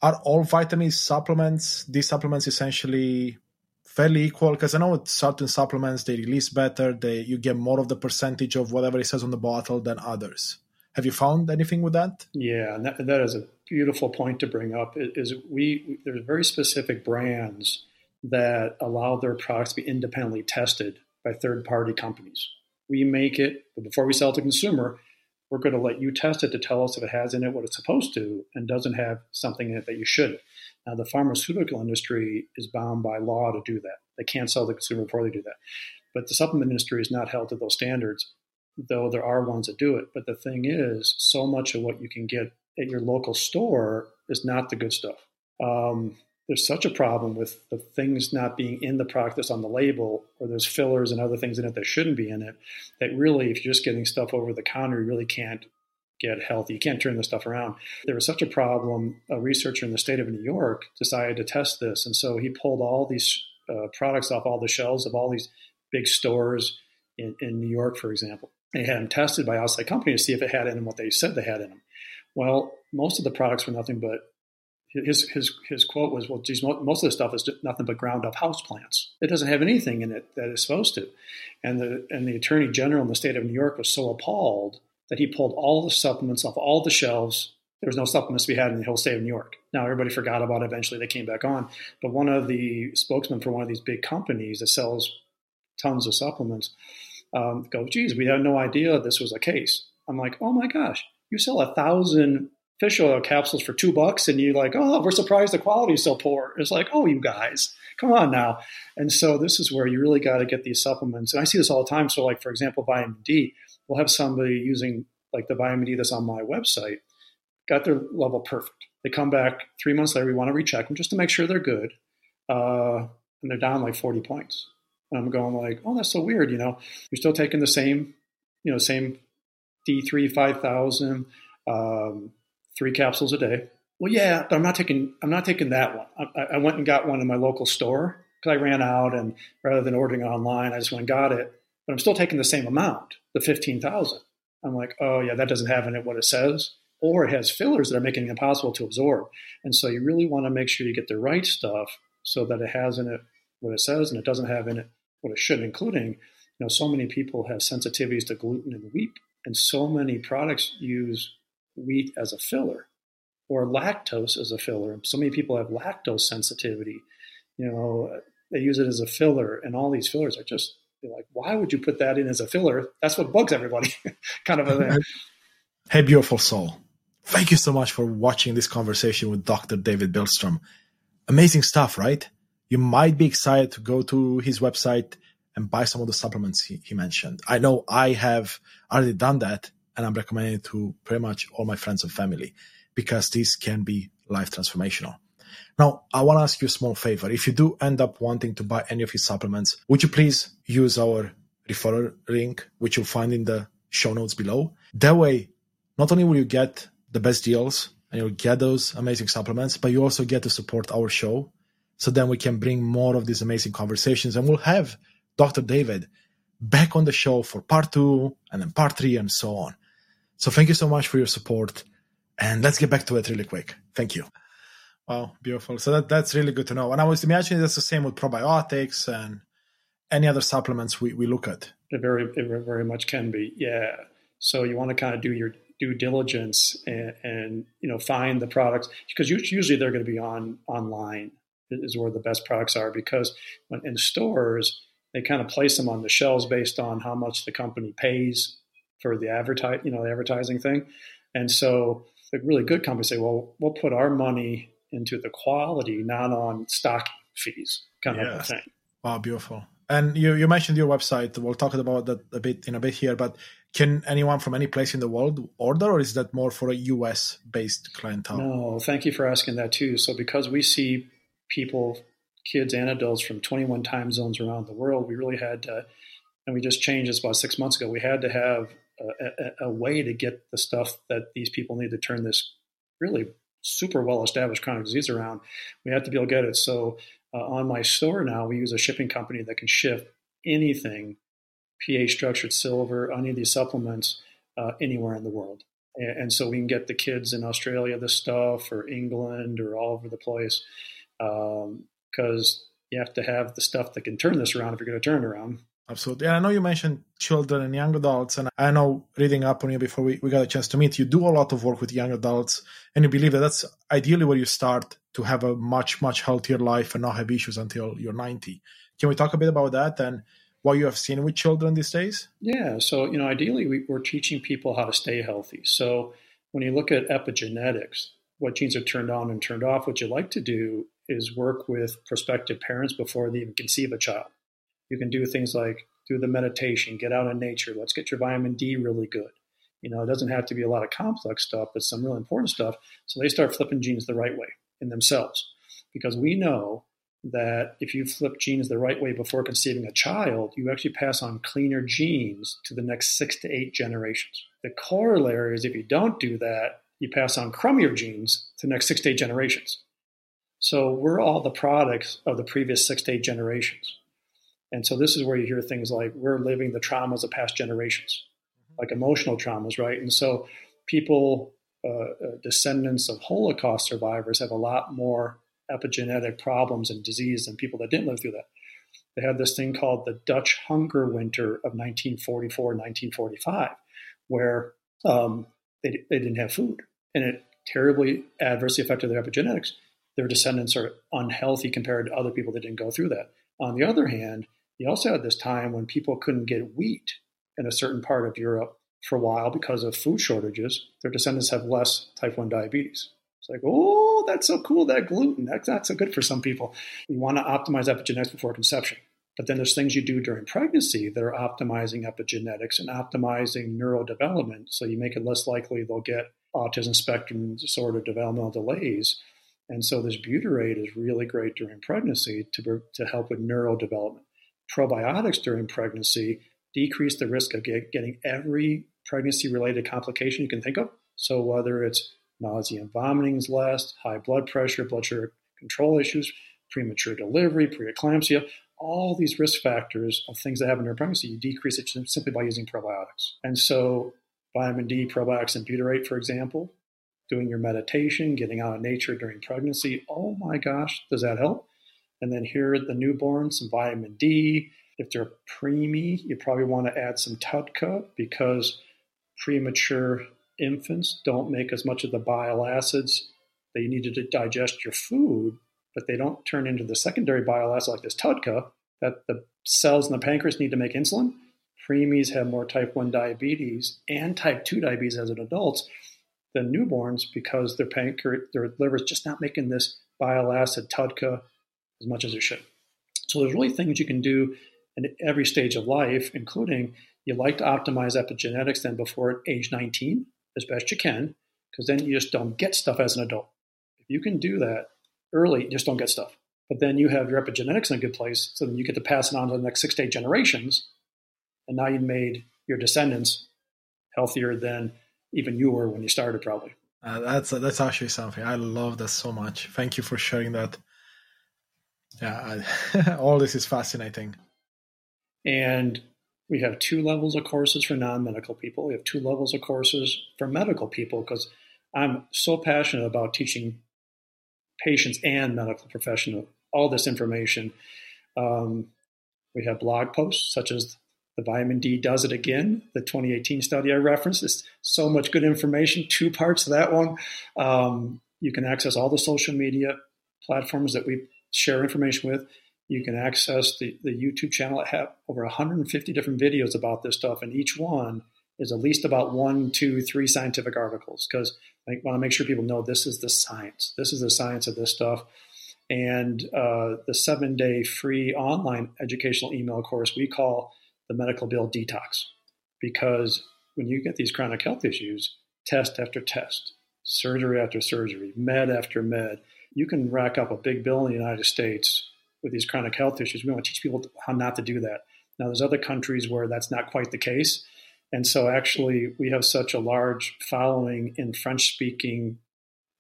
are all vitamin supplements, these supplements essentially fairly equal? Because I know with certain supplements they release better, they you get more of the percentage of whatever it says on the bottle than others. Have you found anything with that? Yeah, and that, that is a beautiful point to bring up. Is we there's very specific brands that allow their products to be independently tested by third party companies. We make it, but before we sell to consumer, we're going to let you test it to tell us if it has in it what it's supposed to and doesn't have something in it that you shouldn't. Now, the pharmaceutical industry is bound by law to do that. They can't sell the consumer before they do that. But the supplement industry is not held to those standards, though there are ones that do it. But the thing is, so much of what you can get at your local store is not the good stuff. Um, there's such a problem with the things not being in the product that's on the label, or there's fillers and other things in it that shouldn't be in it. That really, if you're just getting stuff over the counter, you really can't get healthy. You can't turn this stuff around. There was such a problem. A researcher in the state of New York decided to test this, and so he pulled all these uh, products off all the shelves of all these big stores in, in New York, for example. They had them tested by outside companies to see if it had in them what they said they had in them. Well, most of the products were nothing but his his his quote was, "Well, geez, most of the stuff is nothing but ground up house plants. It doesn't have anything in it that is supposed to." And the and the attorney general in the state of New York was so appalled that he pulled all the supplements off all the shelves. There was no supplements to be had in the whole state of New York. Now everybody forgot about it. Eventually, they came back on. But one of the spokesmen for one of these big companies that sells tons of supplements um, "Geez, we had no idea this was a case." I'm like, "Oh my gosh, you sell a thousand fish oil capsules for two bucks and you're like, oh, we're surprised the quality is so poor. It's like, oh, you guys, come on now. And so this is where you really got to get these supplements. And I see this all the time. So, like, for example, vitamin D, we'll have somebody using like the vitamin D that's on my website, got their level perfect. They come back three months later, we want to recheck them just to make sure they're good. Uh, and they're down like 40 points. And I'm going like, oh, that's so weird. You know, you're still taking the same, you know, same D3 5000, um, three capsules a day. Well, yeah, but I'm not taking I'm not taking that one. I, I went and got one in my local store because I ran out, and rather than ordering online, I just went and got it. But I'm still taking the same amount, the fifteen thousand. I'm like, oh yeah, that doesn't have in it what it says, or it has fillers that are making it impossible to absorb. And so you really want to make sure you get the right stuff so that it has in it what it says and it doesn't have in it what it should, including, you know, so many people have sensitivities to gluten and wheat, and so many products use wheat as a filler or lactose as a filler. So many people have lactose sensitivity. You know, they use it as a filler, and all these fillers are just like, why would you put that in as a filler? That's what bugs everybody, *laughs* kind of a thing. *laughs* Hey, beautiful soul. Thank you so much for watching this conversation with Dr. David Bilstrom. Amazing stuff, right? You might be excited to go to his website and buy some of the supplements he, he mentioned. I know I have already done that and I'm recommending it to pretty much all my friends and family because this can be life transformational. Now, I want to ask you a small favor. If you do end up wanting to buy any of his supplements, would you please use our referral link, which you'll find in the show notes below? That way, not only will you get the best deals and you'll get those amazing supplements, but you also get to support our show. So then we can bring more of these amazing conversations and we'll have Dr. David back on the show for part two and then part three and so on. So thank you so much for your support. And let's get back to it really quick. Thank you. Wow, beautiful. So that, that's really good to know. And I was imagining that's the same with probiotics and any other supplements we, we look at. It very, it very much can be. Yeah. So you want to kind of do your due diligence and, and you know find the products because usually they're going to be on online is where the best products are because when in stores they kind of place them on the shelves based on how much the company pays for the advertise, you know, the advertising thing. And so the really good companies say, well, we'll put our money into the quality, not on stock fees, kind yes. of thing. Wow, beautiful. And you, you mentioned your website. We'll talk about that a bit in a bit here. But can anyone from any place in the world order, or is that more for a US based clientele? No, thank you for asking that too. So, because we see people, kids and adults from 21 time zones around the world, we really had to, and we just changed this about six months ago, we had to have a, a, way to get the stuff that these people need to turn this really super well established chronic disease around. We have to be able to get it. So uh, on my store now, we use a shipping company that can ship anything, pH structured silver, any of these supplements, uh, anywhere in the world. and, so we can get the kids in Australia this stuff or England or all over the place because um, you have to have the stuff that can turn this around if you're going to turn it around. Absolutely. And I know you mentioned children and young adults, and I know reading up on you before we, we got a chance to meet, you do a lot of work with young adults, and you believe that that's ideally where you start to have a much, much healthier life and not have issues until you're 90. Can we talk a bit about that and what you have seen with children these days? Yeah. So, you know, ideally, we, we're teaching people how to stay healthy. So, when you look at epigenetics, what genes are turned on and turned off, what you like to do is work with prospective parents before they even conceive a child. You can do things like do the meditation, get out in nature, let's get your vitamin D really good. You know, it doesn't have to be a lot of complex stuff, but some really important stuff. So they start flipping genes the right way in themselves. Because we know that if you flip genes the right way before conceiving a child, you actually pass on cleaner genes to the next six to eight generations. The corollary is if you don't do that, you pass on crummier genes to the next six to eight generations. So we're all the products of the previous six to eight generations. And so this is where you hear things like we're living the traumas of past generations, like emotional traumas, right? And so people, uh, uh, descendants of Holocaust survivors, have a lot more epigenetic problems and disease than people that didn't live through that. They had this thing called the Dutch hunger winter of 1944 1945, where um, they, they didn't have food. And it terribly adversely affected their epigenetics. Their descendants are unhealthy compared to other people that didn't go through that. On the other hand, you also had this time when people couldn't get wheat in a certain part of Europe for a while because of food shortages. Their descendants have less type 1 diabetes. It's like, oh, that's so cool, that gluten. That's not so good for some people. You want to optimize epigenetics before conception. But then there's things you do during pregnancy that are optimizing epigenetics and optimizing neurodevelopment. So you make it less likely they'll get autism spectrum disorder developmental delays. And so this butyrate is really great during pregnancy to, to help with neurodevelopment probiotics during pregnancy decrease the risk of get, getting every pregnancy related complication you can think of. So, whether it's nausea and vomiting is less, high blood pressure, blood sugar control issues, premature delivery, preeclampsia, all these risk factors of things that happen during pregnancy, you decrease it simply by using probiotics. And so, vitamin D, probiotics, and butyrate, for example, doing your meditation, getting out of nature during pregnancy, oh my gosh, does that help? And then here at the newborn, some vitamin D. If they're preemie, you probably want to add some TUDCA because premature infants don't make as much of the bile acids that you need to digest your food, but they don't turn into the secondary bile acid like this TUDCA that the cells in the pancreas need to make insulin. Preemies have more type 1 diabetes and type 2 diabetes as an adults than newborns because their pancreas, their liver is just not making this bile acid TUDCA as much as it should. So there's really things you can do in every stage of life, including you like to optimize epigenetics then before age 19 as best you can, because then you just don't get stuff as an adult. If you can do that early, you just don't get stuff. But then you have your epigenetics in a good place, so then you get to pass it on to the next six to eight generations, and now you've made your descendants healthier than even you were when you started, probably. Uh, that's that's actually something I love that so much. Thank you for sharing that yeah, I, *laughs* all this is fascinating. And we have two levels of courses for non medical people. We have two levels of courses for medical people because I'm so passionate about teaching patients and medical professionals all this information. Um, we have blog posts such as the vitamin D does it again, the 2018 study I referenced. There's so much good information, two parts of that one. Um, you can access all the social media platforms that we share information with. You can access the, the YouTube channel. I have over 150 different videos about this stuff, and each one is at least about one, two, three scientific articles because I want to make sure people know this is the science. This is the science of this stuff. And uh, the seven day free online educational email course we call the Medical Bill Detox because when you get these chronic health issues, test after test, surgery after surgery, med after med, you can rack up a big bill in the United States with these chronic health issues. We want to teach people how not to do that. Now, there's other countries where that's not quite the case. And so, actually, we have such a large following in French speaking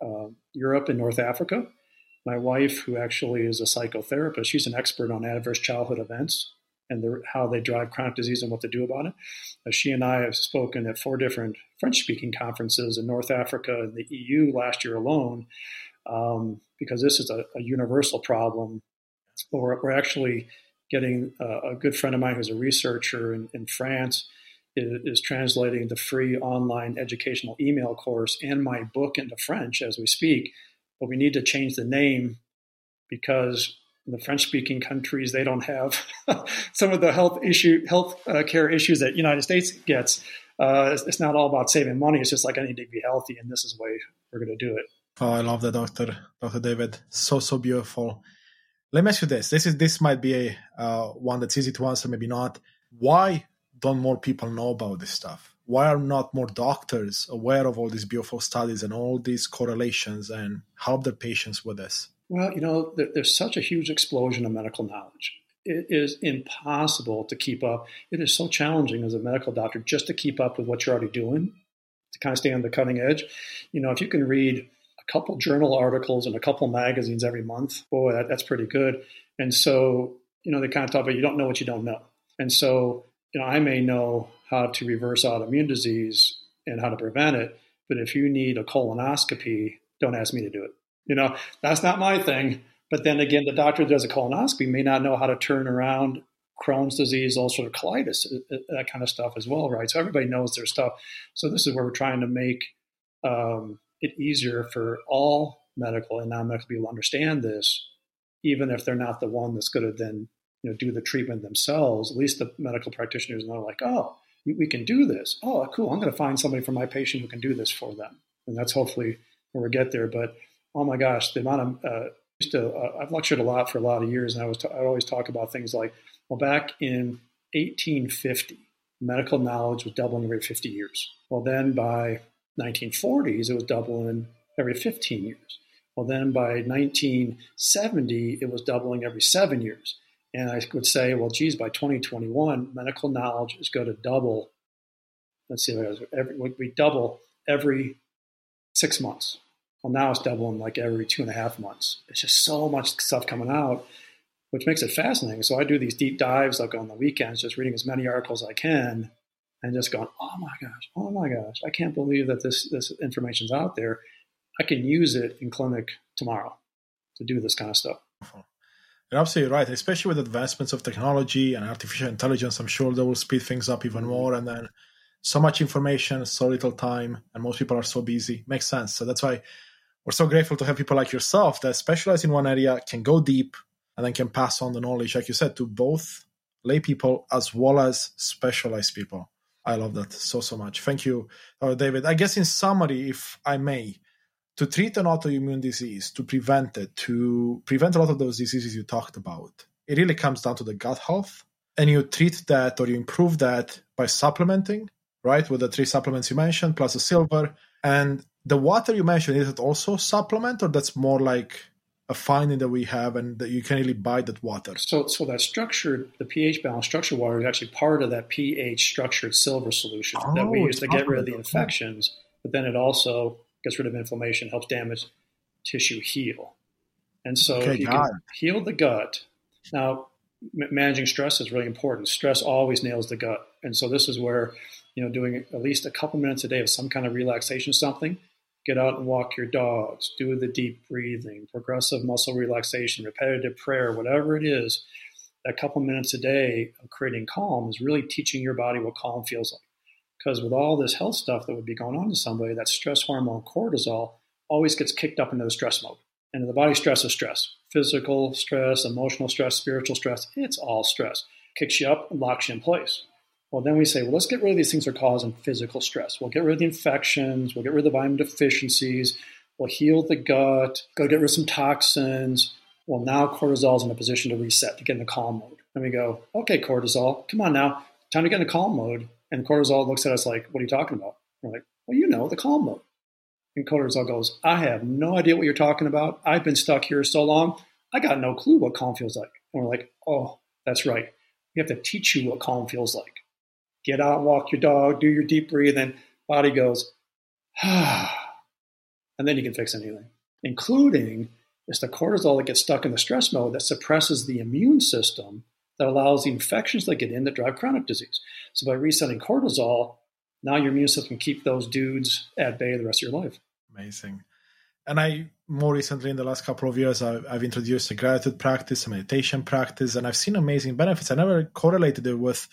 uh, Europe and North Africa. My wife, who actually is a psychotherapist, she's an expert on adverse childhood events. and the, how they drive chronic disease and what to do about it. Uh, she and I have spoken at four different French speaking conferences in North Africa and the EU last year alone, um, because this is a, a universal problem. We're, we're actually getting uh, a good friend of mine who's a researcher in, in France is, is, translating the free online educational email course and my book into French as we speak. But we need to change the name because in the French speaking countries, they don't have *laughs* some of the health issue, health uh, care issues that United States gets. Uh, it's, it's, not all about saving money. It's just like I need to be healthy, and this is the way we're going to do it. Oh, I love that, Doctor Doctor David. So so beautiful. Let me ask you this. This is this might be a uh, one that's easy to answer, maybe not. Why don't more people know about this stuff? Why are not more doctors aware of all these beautiful studies and all these correlations and help their patients with this? Well, you know, there, there's such a huge explosion of medical knowledge. It is impossible to keep up. It is so challenging as a medical doctor just to keep up with what you're already doing, to kind of stay on the cutting edge. You know, if you can read couple journal articles and a couple magazines every month, boy, that, that's pretty good. And so, you know, they kind of talk about you don't know what you don't know. And so, you know, I may know how to reverse autoimmune disease and how to prevent it, but if you need a colonoscopy, don't ask me to do it. You know, that's not my thing. But then again, the doctor that does a colonoscopy may not know how to turn around Crohn's disease, ulcerative colitis, uh, uh, that kind of stuff as well, right? So everybody knows their stuff. So this is where we're trying to make um, it easier for all medical and non-medical people to understand this, even if they're not the one that's going to then you know do the treatment themselves. At least the medical practitioners know, like, oh, we can do this. Oh, cool! I'm going to find somebody for my patient who can do this for them, and that's hopefully where we get there. But oh my gosh, the amount of uh, used to, uh, I've lectured a lot for a lot of years, and I was t- I always talk about things like, well, back in 1850, medical knowledge was doubling every 50 years. Well, then by 1940s, it was doubling every 15 years. Well, then by 1970, it was doubling every seven years. And I would say, well, geez, by 2021, medical knowledge is going to double. Let's see, every, we double every six months. Well, now it's doubling like every two and a half months. It's just so much stuff coming out, which makes it fascinating. So I do these deep dives like on the weekends, just reading as many articles as I can and just going, oh my gosh, oh my gosh, I can't believe that this, this information's out there. I can use it in clinic tomorrow to do this kind of stuff. Uh-huh. You're absolutely right, especially with advancements of technology and artificial intelligence. I'm sure that will speed things up even mm-hmm. more. And then so much information, so little time, and most people are so busy. Makes sense. So that's why we're so grateful to have people like yourself that specialize in one area, can go deep, and then can pass on the knowledge, like you said, to both lay people as well as specialized people. I love that so, so much. Thank you, uh, David. I guess, in summary, if I may, to treat an autoimmune disease, to prevent it, to prevent a lot of those diseases you talked about, it really comes down to the gut health. And you treat that or you improve that by supplementing, right? With the three supplements you mentioned, plus the silver. And the water you mentioned is it also supplement or that's more like a finding that we have and that you can really buy that water. So so that structured the ph balance structured water is actually part of that ph structured silver solution oh, that we oh, use to get rid of the infections but then it also gets rid of inflammation helps damage tissue heal. And so okay, if you can heal the gut now managing stress is really important. Stress always nails the gut. And so this is where you know doing at least a couple minutes a day of some kind of relaxation something Get out and walk your dogs, do the deep breathing, progressive muscle relaxation, repetitive prayer, whatever it is. That couple minutes a day of creating calm is really teaching your body what calm feels like. Because with all this health stuff that would be going on to somebody, that stress hormone cortisol always gets kicked up into the stress mode. And the body stress is stress physical stress, emotional stress, spiritual stress. It's all stress. Kicks you up locks you in place. Well, then we say, well, let's get rid of these things that are causing physical stress. We'll get rid of the infections. We'll get rid of the vitamin deficiencies. We'll heal the gut. Go get rid of some toxins. Well, now cortisol is in a position to reset, to get in the calm mode. And we go, okay, cortisol, come on now, time to get in the calm mode. And cortisol looks at us like, what are you talking about? We're like, well, you know, the calm mode. And cortisol goes, I have no idea what you're talking about. I've been stuck here so long. I got no clue what calm feels like. And we're like, oh, that's right. We have to teach you what calm feels like get out walk your dog, do your deep breathing. body goes, ah, *sighs* and then you can fix anything, including it's the cortisol that gets stuck in the stress mode that suppresses the immune system that allows the infections that get in that drive chronic disease. So by resetting cortisol, now your immune system can keep those dudes at bay the rest of your life. Amazing. And I more recently in the last couple of years I've, I've, introduced a gratitude practice, a meditation practice, and I've seen amazing benefits. I never correlated it with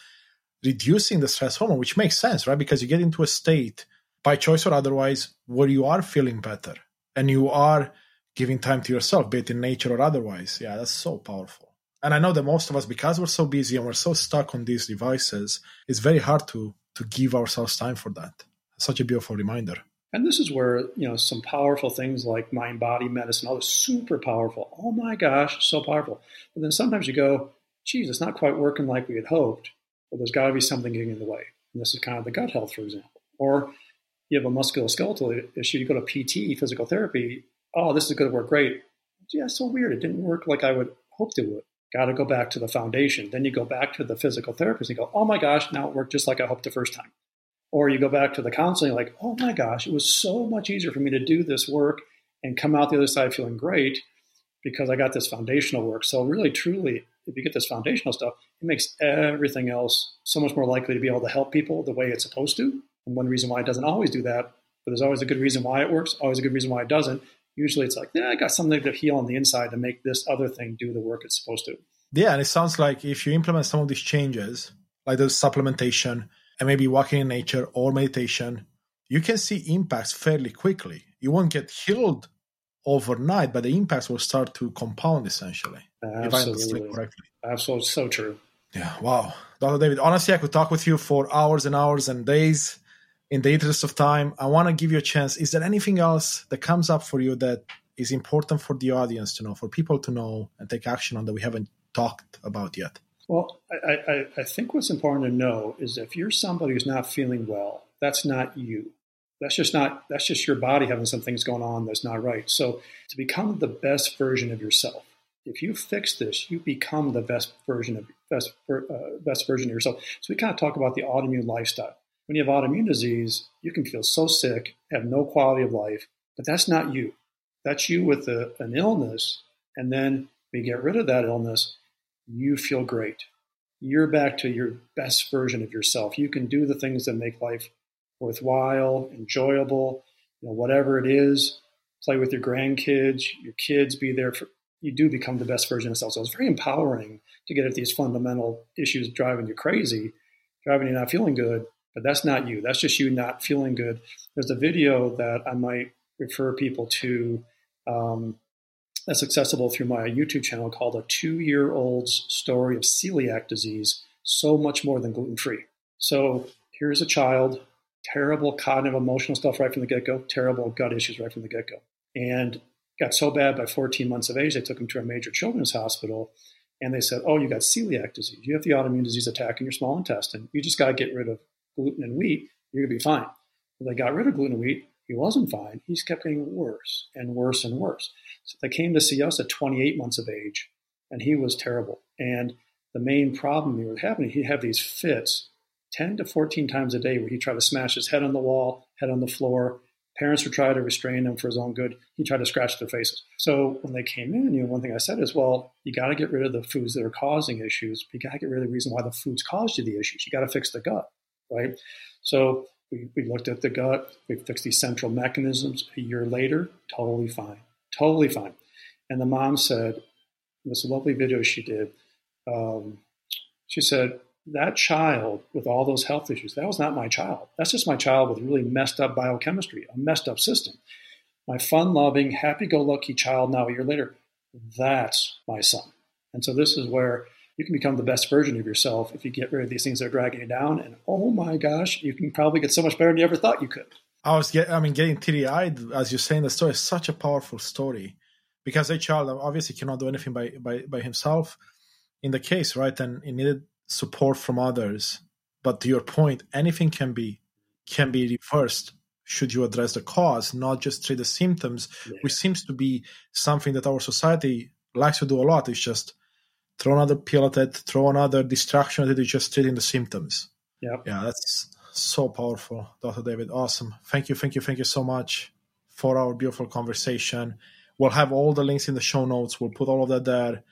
reducing the stress hormone, which makes sense, right? Because you get into a state by choice or otherwise where you are feeling better and you are giving time to yourself, be it in nature or otherwise. Yeah, that's so powerful. And I know that most of us, because we're so busy and we're so stuck on these devices, it's very hard to to give ourselves time for that. Such a beautiful reminder. And this is where, you know, some powerful things like mind body medicine, all this super powerful. Oh my gosh, so powerful. But then sometimes you go, geez, it's not quite working like we had hoped. Well, there's got to be something getting in the way. And this is kind of the gut health, for example. Or you have a musculoskeletal issue, you go to PT, physical therapy. Oh, this is going to work great. Yeah, so weird. It didn't work like I would hoped it would. Got to go back to the foundation. Then you go back to the physical therapist and go, oh my gosh, now it worked just like I hoped the first time. Or you go back to the counseling, like, oh my gosh, it was so much easier for me to do this work and come out the other side feeling great because I got this foundational work. So, really, truly, if you get this foundational stuff, it makes everything else so much more likely to be able to help people the way it's supposed to. And one reason why it doesn't always do that, but there's always a good reason why it works, always a good reason why it doesn't. Usually it's like, yeah, I got something to heal on the inside to make this other thing do the work it's supposed to. Yeah, and it sounds like if you implement some of these changes, like the supplementation and maybe walking in nature or meditation, you can see impacts fairly quickly. You won't get healed overnight, but the impacts will start to compound essentially. Absolutely. If I understand correctly. Absolutely. So true. Yeah. Wow. Dr. David, honestly, I could talk with you for hours and hours and days. In the interest of time, I want to give you a chance. Is there anything else that comes up for you that is important for the audience to know, for people to know and take action on that we haven't talked about yet? Well, I, I, I think what's important to know is if you're somebody who's not feeling well, that's not you. That's just not, that's just your body having some things going on that's not right. So to become the best version of yourself, if you fix this, you become the best version of best, uh, best version of yourself. So we kind of talk about the autoimmune lifestyle. When you have autoimmune disease, you can feel so sick, have no quality of life, but that's not you. That's you with a, an illness. And then we get rid of that illness, you feel great. You're back to your best version of yourself. You can do the things that make life worthwhile, enjoyable, you know, whatever it is. Play with your grandkids, your kids, be there for you do become the best version of yourself. So it's very empowering to get at these fundamental issues driving you crazy, driving you not feeling good. But that's not you. That's just you not feeling good. There's a video that I might refer people to um, that's accessible through my YouTube channel called A Two Year Old's Story of Celiac Disease So Much More Than Gluten Free. So here's a child, terrible cognitive emotional stuff right from the get go, terrible gut issues right from the get go. And got so bad by 14 months of age, they took him to a major children's hospital and they said, Oh, you got celiac disease. You have the autoimmune disease attacking your small intestine. You just got to get rid of gluten and wheat. You're going to be fine. Well, they got rid of gluten and wheat. He wasn't fine. He's kept getting worse and worse and worse. So they came to see us at 28 months of age, and he was terrible. And the main problem he was having, he'd have these fits 10 to 14 times a day where he'd try to smash his head on the wall, head on the floor. Parents would try to restrain him for his own good. He tried to scratch their faces. So when they came in, you know, one thing I said is, well, you got to get rid of the foods that are causing issues. You got to get rid of the reason why the foods caused you the issues. You got to fix the gut, right? So we, we looked at the gut. We fixed these central mechanisms. A year later, totally fine, totally fine. And the mom said, this lovely video she did, um, she said, that child with all those health issues, that was not my child. That's just my child with really messed up biochemistry, a messed up system. My fun loving, happy go lucky child now, a year later, that's my son. And so this is where you can become the best version of yourself if you get rid of these things that are dragging you down. And oh my gosh, you can probably get so much better than you ever thought you could. I was, get, I mean, getting teary eyed as you're saying the story is such a powerful story because a child obviously cannot do anything by, by, by himself in the case, right? And he needed support from others. But to your point, anything can be can be reversed should you address the cause, not just treat the symptoms, yeah. which seems to be something that our society likes to do a lot. It's just throw another pill at it, throw another distraction at it, you're just treating the symptoms. Yeah. Yeah, that's so powerful, Dr. David. Awesome. Thank you, thank you, thank you so much for our beautiful conversation. We'll have all the links in the show notes. We'll put all of that there.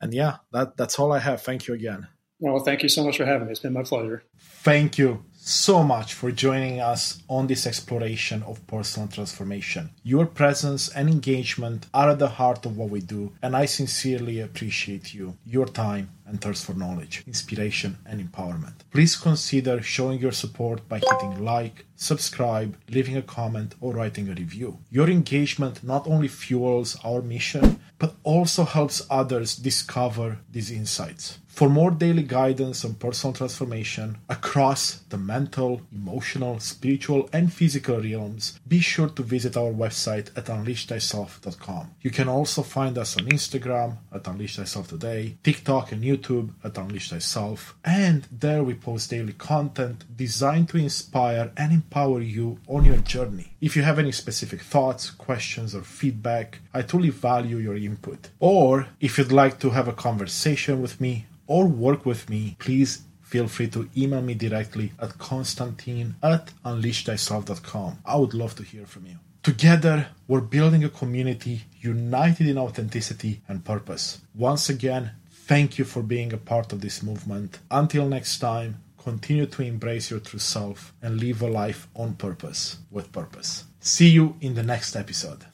And yeah, that, that's all I have. Thank you again. Well, thank you so much for having me. It's been my pleasure. Thank you so much for joining us on this exploration of personal transformation. Your presence and engagement are at the heart of what we do, and I sincerely appreciate you, your time, and thirst for knowledge, inspiration, and empowerment. Please consider showing your support by hitting like, subscribe, leaving a comment, or writing a review. Your engagement not only fuels our mission, but also helps others discover these insights. For more daily guidance on personal transformation across the mental, emotional, spiritual, and physical realms, be sure to visit our website at unleashthyself.com. You can also find us on Instagram at Unleash Thyself Today, TikTok and YouTube at Unleash Thyself, and there we post daily content designed to inspire and empower you on your journey. If you have any specific thoughts, questions, or feedback, I truly value your input. Or if you'd like to have a conversation with me, or work with me, please feel free to email me directly at constantine at unleashthyself.com. I would love to hear from you. Together, we're building a community united in authenticity and purpose. Once again, thank you for being a part of this movement. Until next time, continue to embrace your true self and live a life on purpose with purpose. See you in the next episode.